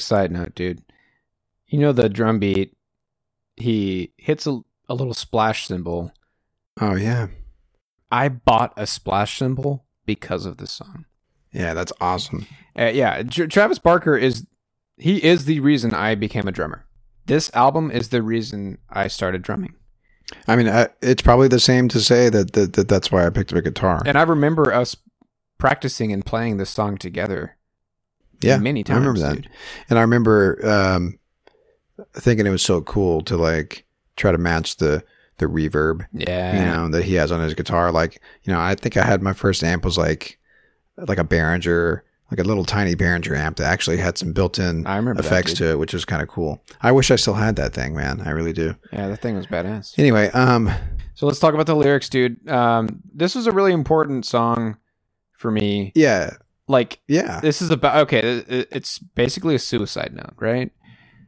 Side note, dude. You know the drum beat, he hits a, a little splash cymbal. Oh yeah, I bought a splash cymbal because of this song. yeah, that's awesome. Uh, yeah, Tr- Travis Barker is he is the reason I became a drummer. This album is the reason I started drumming. I mean, I, it's probably the same to say that, that that that's why I picked up a guitar. And I remember us practicing and playing this song together. Yeah, many times. I remember that, dude. and I remember um, thinking it was so cool to like try to match the the reverb. Yeah. you know that he has on his guitar. Like, you know, I think I had my first amp was like like a Behringer, like a little tiny Behringer amp that actually had some built-in remember that, effects to it, which was kind of cool. I wish I still had that thing, man. I really do. Yeah, that thing was badass. Anyway, um, So let's talk about the lyrics, dude. Um, this was a really important song for me. yeah, Like, yeah, this is about okay. it- it- It's basically a suicide note, right?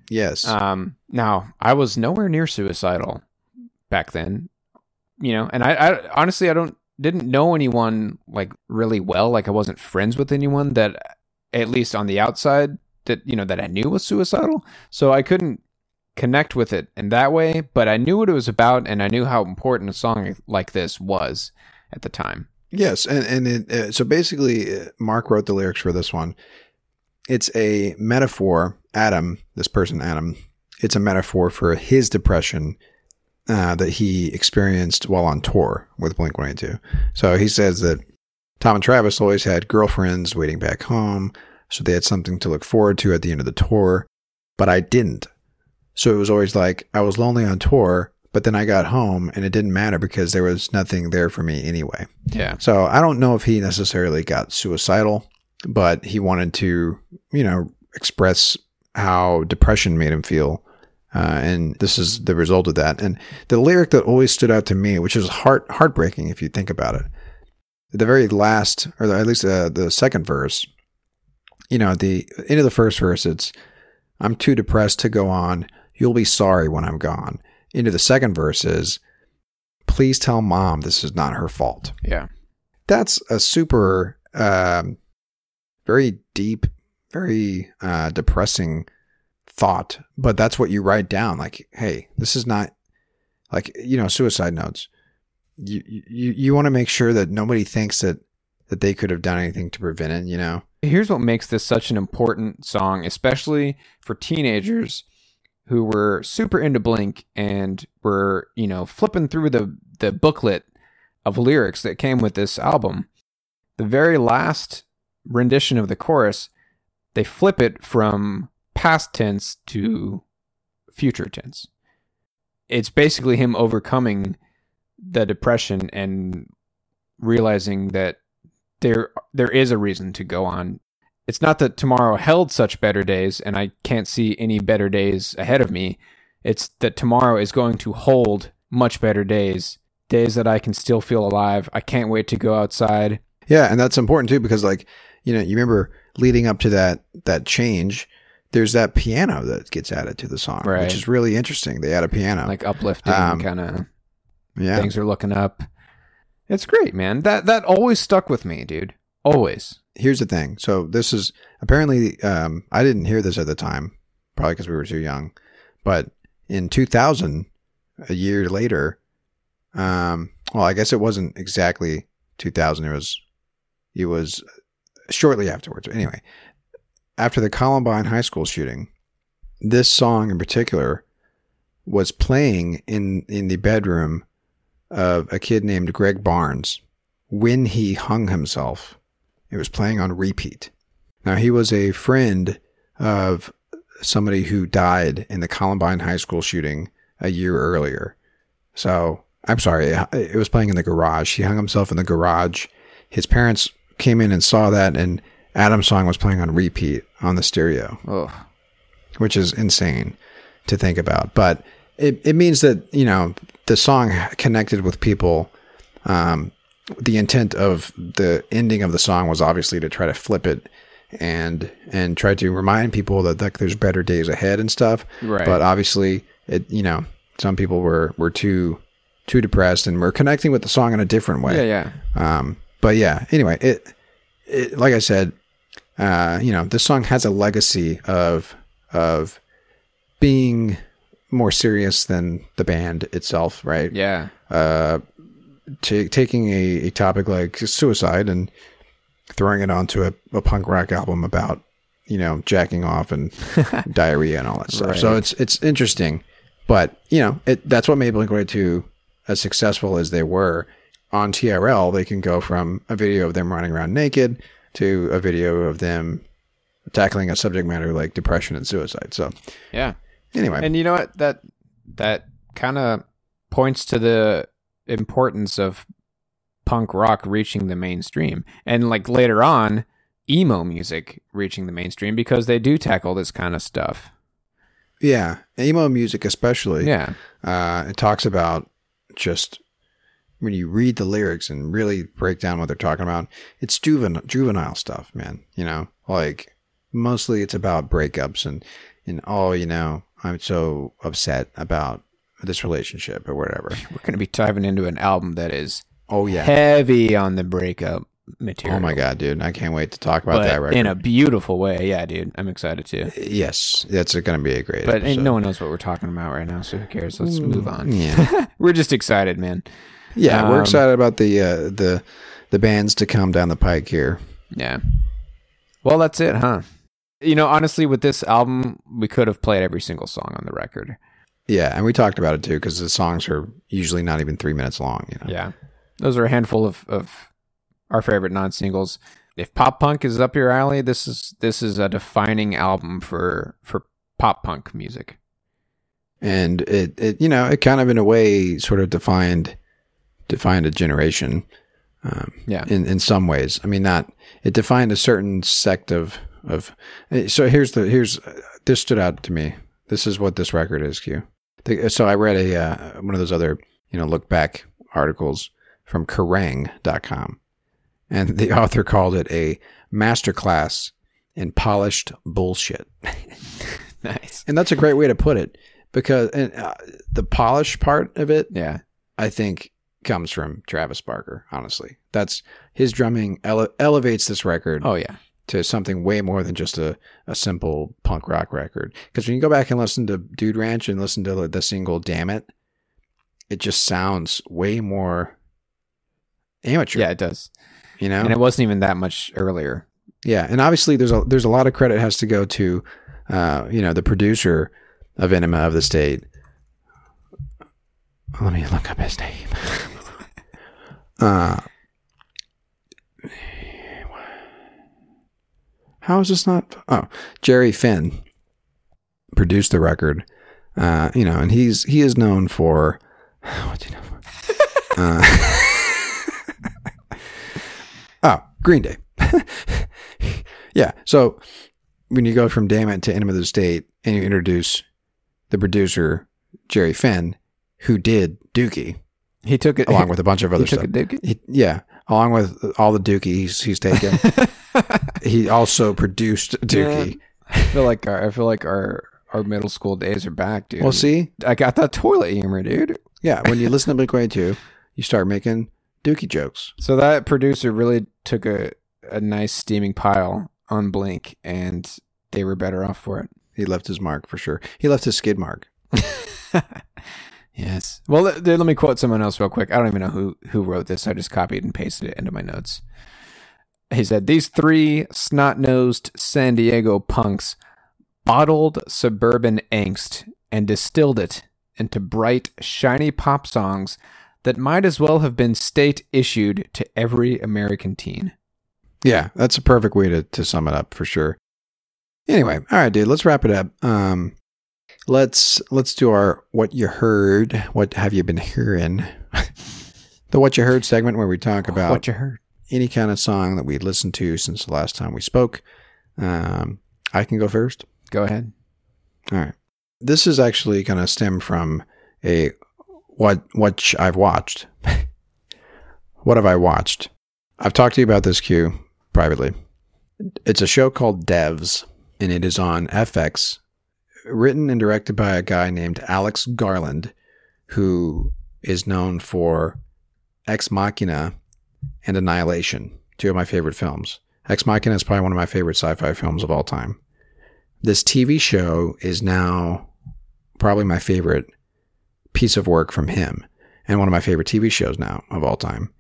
yes, Um, now I was nowhere near suicidal back then, you know, and I, I honestly I don't didn't know anyone like really well. Like I wasn't friends with anyone that, at least on the outside, that you know that I knew was suicidal. So I couldn't connect with it in that way. But I knew what it was about, and I knew how important a song like this was at the time. Yes, and and it, uh, so basically, uh, Mark wrote the lyrics for this one. It's a metaphor. Adam, this person, Adam, it's a metaphor for his depression uh, that he experienced while on tour with Blink 182. So he says that Tom and Travis always had girlfriends waiting back home, so they had something to look forward to at the end of the tour, but I didn't. So it was always like I was lonely on tour, but then I got home and it didn't matter because there was nothing there for me anyway. Yeah. So I don't know if he necessarily got suicidal, but he wanted to, you know, express how depression made him feel. Uh, and this is the result of that. And the lyric that always stood out to me, which is heart heartbreaking if you think about it, the very last, or at least uh, the second verse, you know, the end of the first verse, it's, I'm too depressed to go on. You'll be sorry when I'm gone. Into the second verse is, please tell mom this is not her fault. Yeah. that's a super um, very deep very uh, depressing thought but that's what you write down like hey this is not like you know suicide notes. You you you want to make sure that nobody thinks that that they could have done anything to prevent it you know? Here's what makes this such an important song, especially for teenagers who were super into Blink and were, you know, flipping through the the booklet of lyrics that came with this album. The very last rendition of the chorus, they flip it from past tense to future tense. It's basically him overcoming the depression and realizing that there there is a reason to go on. It's not that tomorrow held such better days and I can't see any better days ahead of me. It's that tomorrow is going to hold much better days, days that I can still feel alive. I can't wait to go outside. Yeah, and that's important too because like, you know, you remember leading up to that that change, there's that piano that gets added to the song, Right. which is really interesting. They add a piano. Like uplifting Um, kind of yeah. things are looking up. It's great, man. That that always stuck with me, dude. Always. Here's the thing. So this is apparently um I didn't hear this at the time, probably because we were too young. But in 2000, a year later, um well, I guess it wasn't exactly 2000. It was it was shortly afterwards. Anyway, after the Columbine High School shooting, this song in particular was playing in in the bedroom of a kid named Greg Barnes when he hung himself. It was playing on repeat. Now he was a friend of somebody who died in the Columbine High School shooting a year earlier. So I'm sorry, it was playing in the garage. He hung himself in the garage. His parents came in and saw that, and Adam's song was playing on repeat on the stereo Ugh. which is insane to think about. But it, it means that, you know, the song connected with people. Um, the intent of the ending of the song was obviously to try to flip it and and try to remind people that like there's better days ahead and stuff. Right. But obviously it you know, some people were were too too depressed and were connecting with the song in a different way. Yeah, yeah. Um, but yeah, anyway, it, it like I said, uh, you know, this song has a legacy of of being more serious than the band itself, right? Yeah. Uh, ta taking a, a topic like suicide and throwing it onto a, a punk rock album about you know jacking off and diarrhea and all that stuff. So it's it's interesting, but you know it that's what made Blink One Eighty Two as successful as they were on TRL. They can go from a video of them running around naked to a video of them tackling a subject matter like depression and suicide. So Yeah. anyway, And you know what? That that kind of points to the importance of punk rock reaching the mainstream, and like later on, emo music reaching the mainstream because they do tackle this kind of stuff. yeah, emo music especially. Yeah. Uh, it talks about just when you read the lyrics and really break down what they're talking about, it's juvenile, juvenile stuff, man. You know, like mostly it's about breakups and, and oh, you know, I'm so upset about this relationship or whatever. We're going to be diving into an album that is Oh yeah. heavy on the breakup material. Oh my god, dude! I can't wait to talk about but that record. in a beautiful way. Yeah, dude. I'm excited too. yes, that's going to be a great. But no one knows what we're talking about right now, so who cares? Let's move on. Yeah. we're just excited, man. Yeah, we're Um, excited about the uh, the the bands to come down the pike here. Yeah. Well, that's it, huh? You know, honestly, with this album, we could have played every single song on the record. Yeah, and we talked about it too because the songs are usually not even three minutes long. You know. Yeah. Those are a handful of, of our favorite non singles. If pop punk is up your alley, this is this is a defining album for for pop punk music. and it, it you know it kind of in a way sort of defined defined a generation um, Yeah. in in some ways i mean not it defined a certain sect of of so here's the here's this stood out to me this is what this record is q the, so i read a uh, one of those other you know look back articles from kerrang.com and the author called it a masterclass in polished bullshit Nice. and that's a great way to put it because and, uh, the polish part of it, Yeah. I think, comes from Travis Barker. Honestly, that's his drumming ele- elevates this record Oh yeah. To something way more than just a, a simple punk rock record. Because when you go back and listen to Dude Ranch and listen to the single "Damn It," it just sounds way more amateur. Yeah, it does. you know, And it wasn't even that much earlier. Yeah, and obviously there's a there's a lot of credit has to go to, uh, you know, the producer of Enema of the State. Let me look up his name. uh, how is this not? Oh, Jerry Finn produced the record. Uh, you know, and he's he is known for what's he known for? uh, oh, Green Day. yeah. So when you go from Damn It to Enema of the State and you introduce the producer, Jerry Finn, who did Dookie, He took it along with a bunch of other he took stuff. He- yeah. Along with all the Dookie he's, he's taken. he also produced Dookie. I feel like our, I feel like our our middle school days are back, dude. Well, see? I got that toilet humor, dude. Yeah. When you listen to Blink 182, you start making Dookie jokes. So that producer really took a a nice steaming pile on Blink, and they were better off for it. He left his mark for sure. He left his skid mark. Yes. Well, let, let me quote someone else real quick. I don't even know who who wrote this. I just copied and pasted it into my notes. He said, "These three snot-nosed San Diego punks bottled suburban angst and distilled it into bright, shiny pop songs that might as well have been state issued to every American teen." Yeah, that's a perfect way to, to sum it up for sure. Anyway, all right, dude, let's wrap it up. Um, let's let's do our what you heard. What have you been hearing? the what you heard segment where we talk about what you heard. any kind of song that we listened to since the last time we spoke. Um, I can go first. Go ahead. All right. This is actually going to stem from a what what I've watched. what have I watched? I've talked to you about this Q privately. It's a show called Devs, and it is on FX, written and directed by a guy named Alex Garland, who is known for Ex Machina and Annihilation, two of my favorite films. Ex Machina is probably one of my favorite sci-fi films of all time. This TV show is now probably my favorite piece of work from him and one of my favorite TV shows now of all time.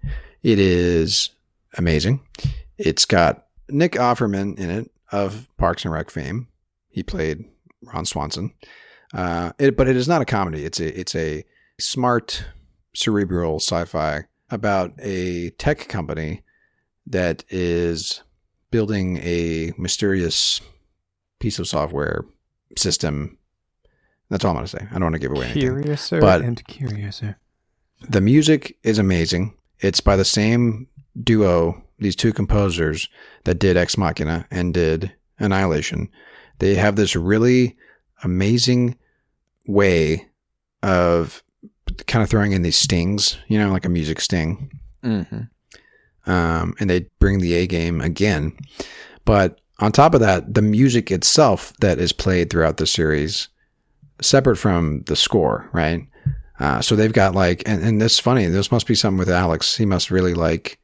It is amazing. It's got Nick Offerman in it of Parks and Rec fame. He played Ron Swanson. Uh, it, but it is not a comedy. It's a it's a smart, cerebral sci-fi about a tech company that is building a mysterious piece of software system. That's all I'm going to say. I don't want to give away anything. Curiouser But- and curiouser. The music is amazing. It's by the same duo, these two composers that did Ex Machina and did Annihilation. They have this really amazing way of kind of throwing in these stings, you know, like a music sting. Mm-hmm. Um, and they bring the A game again. But on top of that, the music itself that is played throughout the series, separate from the score, right? Uh, so they've got like, and, and this is funny. This must be something with Alex. He must really like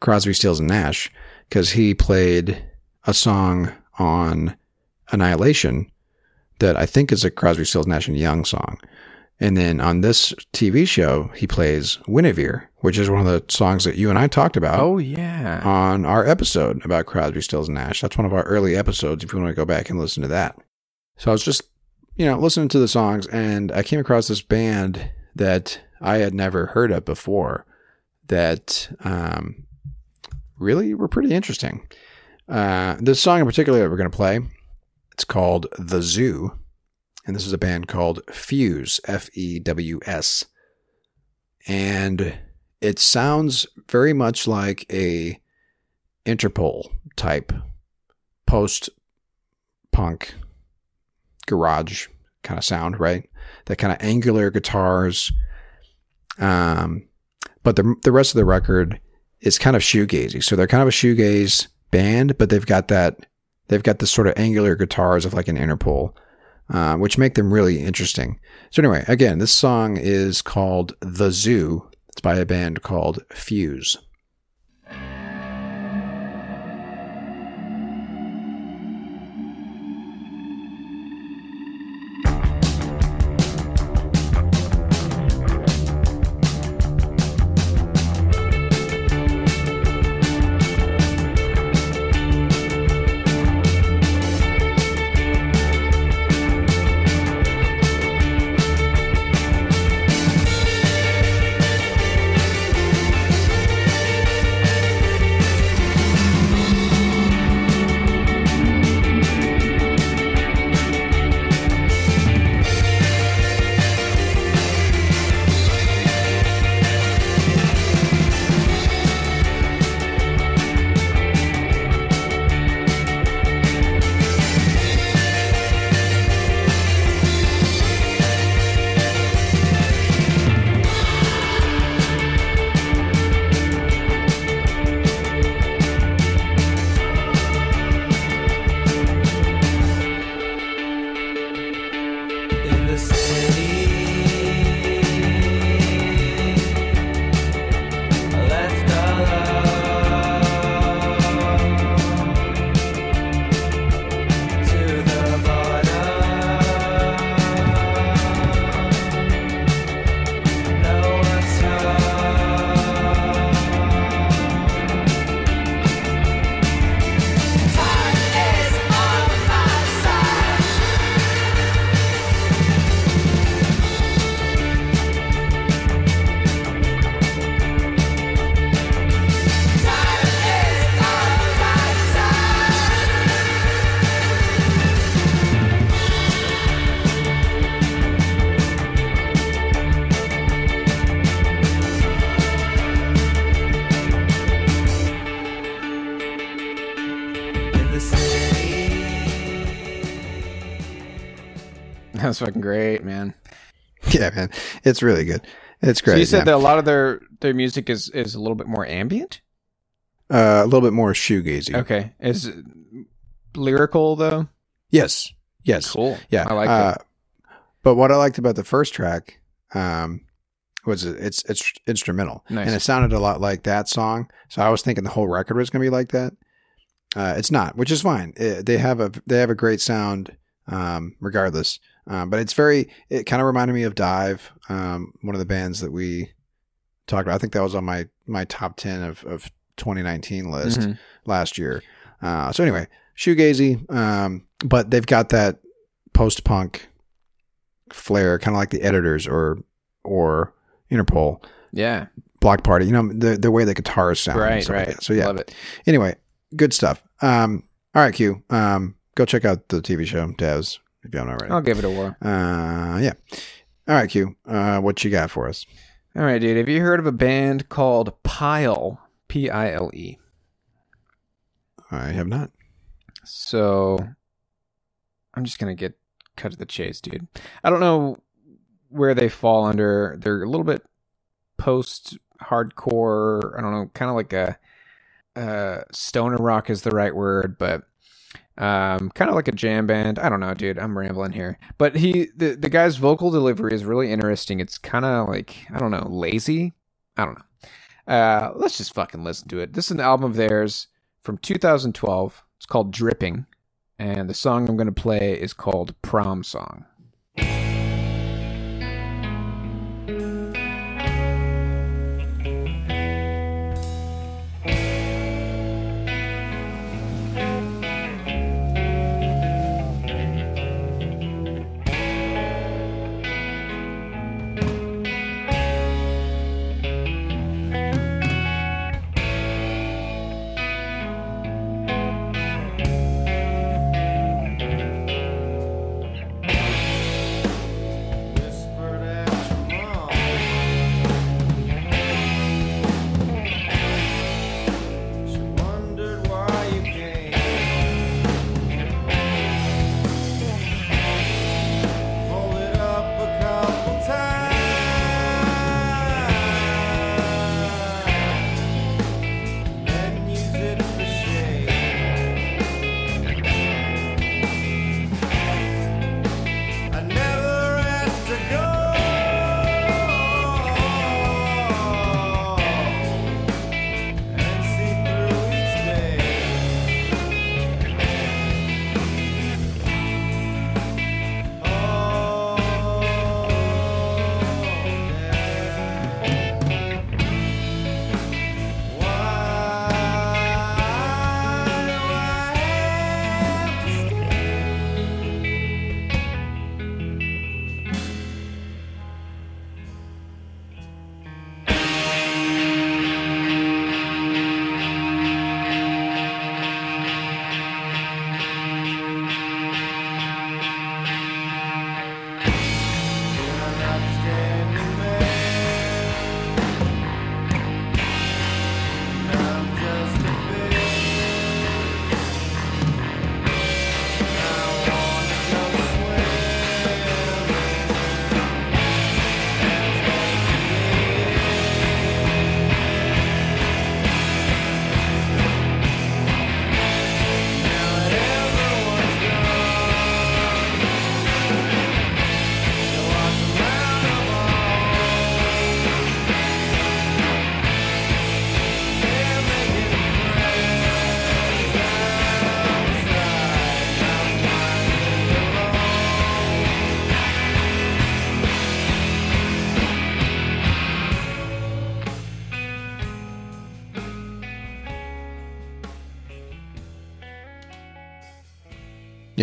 Crosby, Stills, and Nash because he played a song on Annihilation that I think is a Crosby, Stills, Nash and Young song. And then on this TV show, he plays Guinevere, which is one of the songs that you and I talked about Oh yeah. on our episode about Crosby, Stills, and Nash. That's one of our early episodes if you want to go back and listen to that. So I was just, you know, listening to the songs and I came across this band that I had never heard of before that um, really were pretty interesting. Uh, this song in particular that we're going to play, it's called The Zoo. And this is a band called FEWS, F E W S. And it sounds very much like a Interpol type post punk garage kind of sound, right? That kind of angular guitars. Um, but the the rest of the record is kind of shoegazy. So they're kind of a shoegaze band, but they've got that they've got the sort of angular guitars of like an Interpol, uh, which make them really interesting. So anyway, again, this song is called "The Zoo." It's by a band called FEWS. That's fucking great, man. Yeah, man, it's really good. It's great. So you said yeah. that a lot of their their music is is a little bit more ambient. uh, a little bit more shoegazy. Okay, is it lyrical though? Yes. Yes. Cool. Yeah, I like uh, it. But what I liked about the first track um, was it's it's instrumental, Nice. and it sounded a lot like that song. So I was thinking the whole record was going to be like that. Uh, it's not, which is fine. Uh they have a they have a great sound, um, regardless. Um, but it's very. It kind of reminded me of DIIV, um, one of the bands that we talked about. I think that was on my my top ten of of 2019 list Mhm. last year. Uh, so anyway, shoegazy, um, but they've got that post punk flair, kind of like the Editors or or Interpol, Yeah. Bloc Party. You know the the way the guitars sound, and Right, like right. So yeah, Love it. Anyway, good stuff. Um, all right, Q. Um, go check out the TV show, Devs, if you haven't already. I'll give it a whirl. Uh, yeah. All right, Q. Uh, what you got for us? All right, dude. Have you heard of a band called Pile? P I L E. I have not. So I'm just gonna get cut to the chase, dude. I don't know where they fall under. They're a little bit post hardcore. I don't know, kind of like a uh, stoner rock is the right word, but um, kind of like a jam band. I don't know, dude. I'm rambling here, but he the the guy's vocal delivery is really interesting. It's kind of like I don't know, lazy. I don't know. Uh, let's just fucking listen to it. This is an album of theirs from 2012. It's called Dripping, and the song I'm going to play is called Prom Song.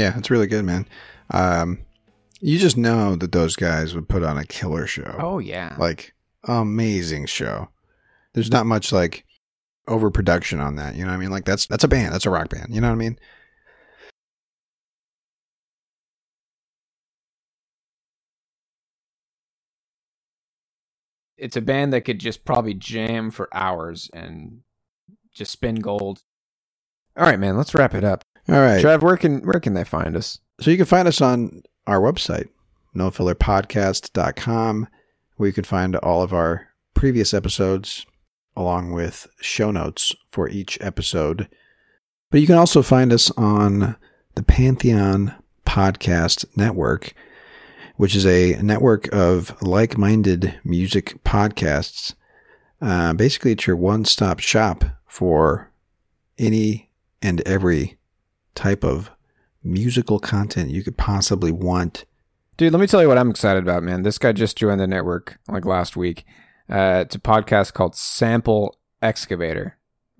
Yeah, it's really good, man. Um, you just know that those guys would put on a killer show. Oh yeah. like amazing show. There's not much like overproduction on that. You know what I mean? Like that's that's a band. That's a rock band. You know what I mean? it's a band that could just probably jam for hours and just spin gold. All right, man, let's wrap it up. All right. Trev, where can where can they find us? So you can find us on our website, nofillerpodcast.com, where you can find all of our previous episodes along with show notes for each episode. But you can also find us on the Pantheon Podcast Network, which is a network of like minded music podcasts. Uh, basically, it's your one stop shop for any and every type of musical content you could possibly want. Dude, let me tell you what I'm excited about, man. This guy just joined the network like last week. Uh, it's a podcast called Sample Excavator,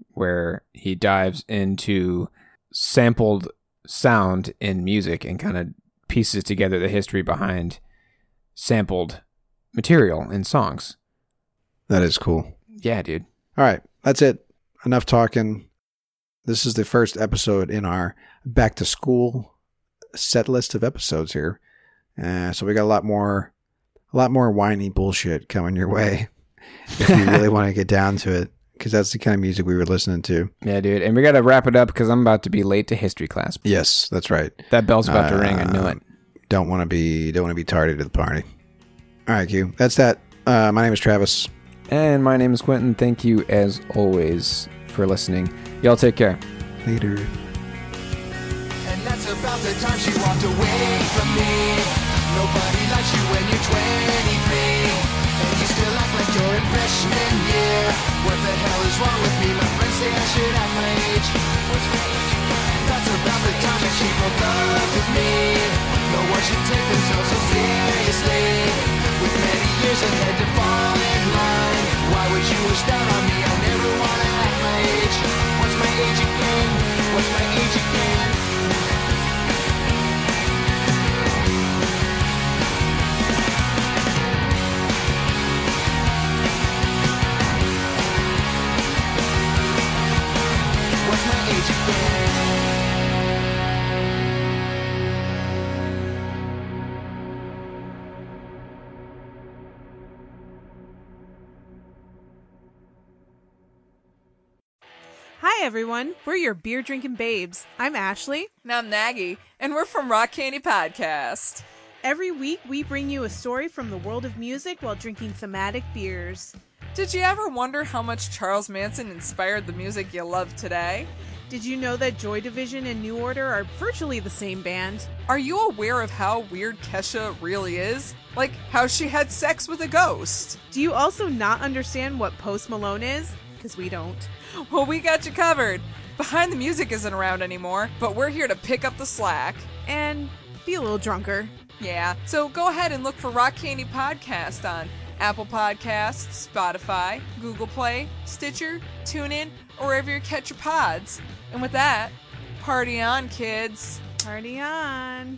where he dives into sampled sound in music and kind of pieces together the history behind sampled material in songs. That is cool. Yeah, dude. All right, that's it. Enough talking. This is the first episode in our back to school set list of episodes here. Uh, so we got a lot more, a lot more whiny bullshit coming your way if you really want to get down to it, because that's the kind of music we were listening to. Yeah, dude. And we got to wrap it up because I'm about to be late to history class. Yes, that's right. That bell's about to ring. I knew it. Don't want to be, don't want to be tardy to the party. All right, Q. That's that. Uh, my name is Travis. And my name is Quentin. Thank you, as always, for listening. Y'all take care. Later. And that's about the time she walked away from me. Nobody likes you when you're 23. And you still act like you're in freshman year. What the hell is wrong with me? My friends say I should act my age. What's my age? And that's about the time that she broke up with me. No one should take themselves so seriously. With many years ahead to fall in line. Why would you wish that on me? I never wanna act my age. What's my age again? What's my age again? Hi, everyone. We're your beer drinking babes. I'm Ashley. And I'm Maggie, and we're from Rock Candy Podcast. Every week, we bring you a story from the world of music while drinking thematic beers. Did you ever wonder how much Charles Manson inspired the music you love today? Did you know that Joy Division and New Order are virtually the same band? Are you aware of how weird Kesha really is? Like how she had sex with a ghost? Do you also not understand what Post Malone is? Because we don't. Well, we got you covered. Behind the Music isn't around anymore, but we're here to pick up the slack. And be a little drunker. Yeah, so go ahead and look for Rock Candy Podcast on Apple Podcasts, Spotify, Google Play, Stitcher, TuneIn, or wherever you catch your pods. And with that, party on, kids. Party on.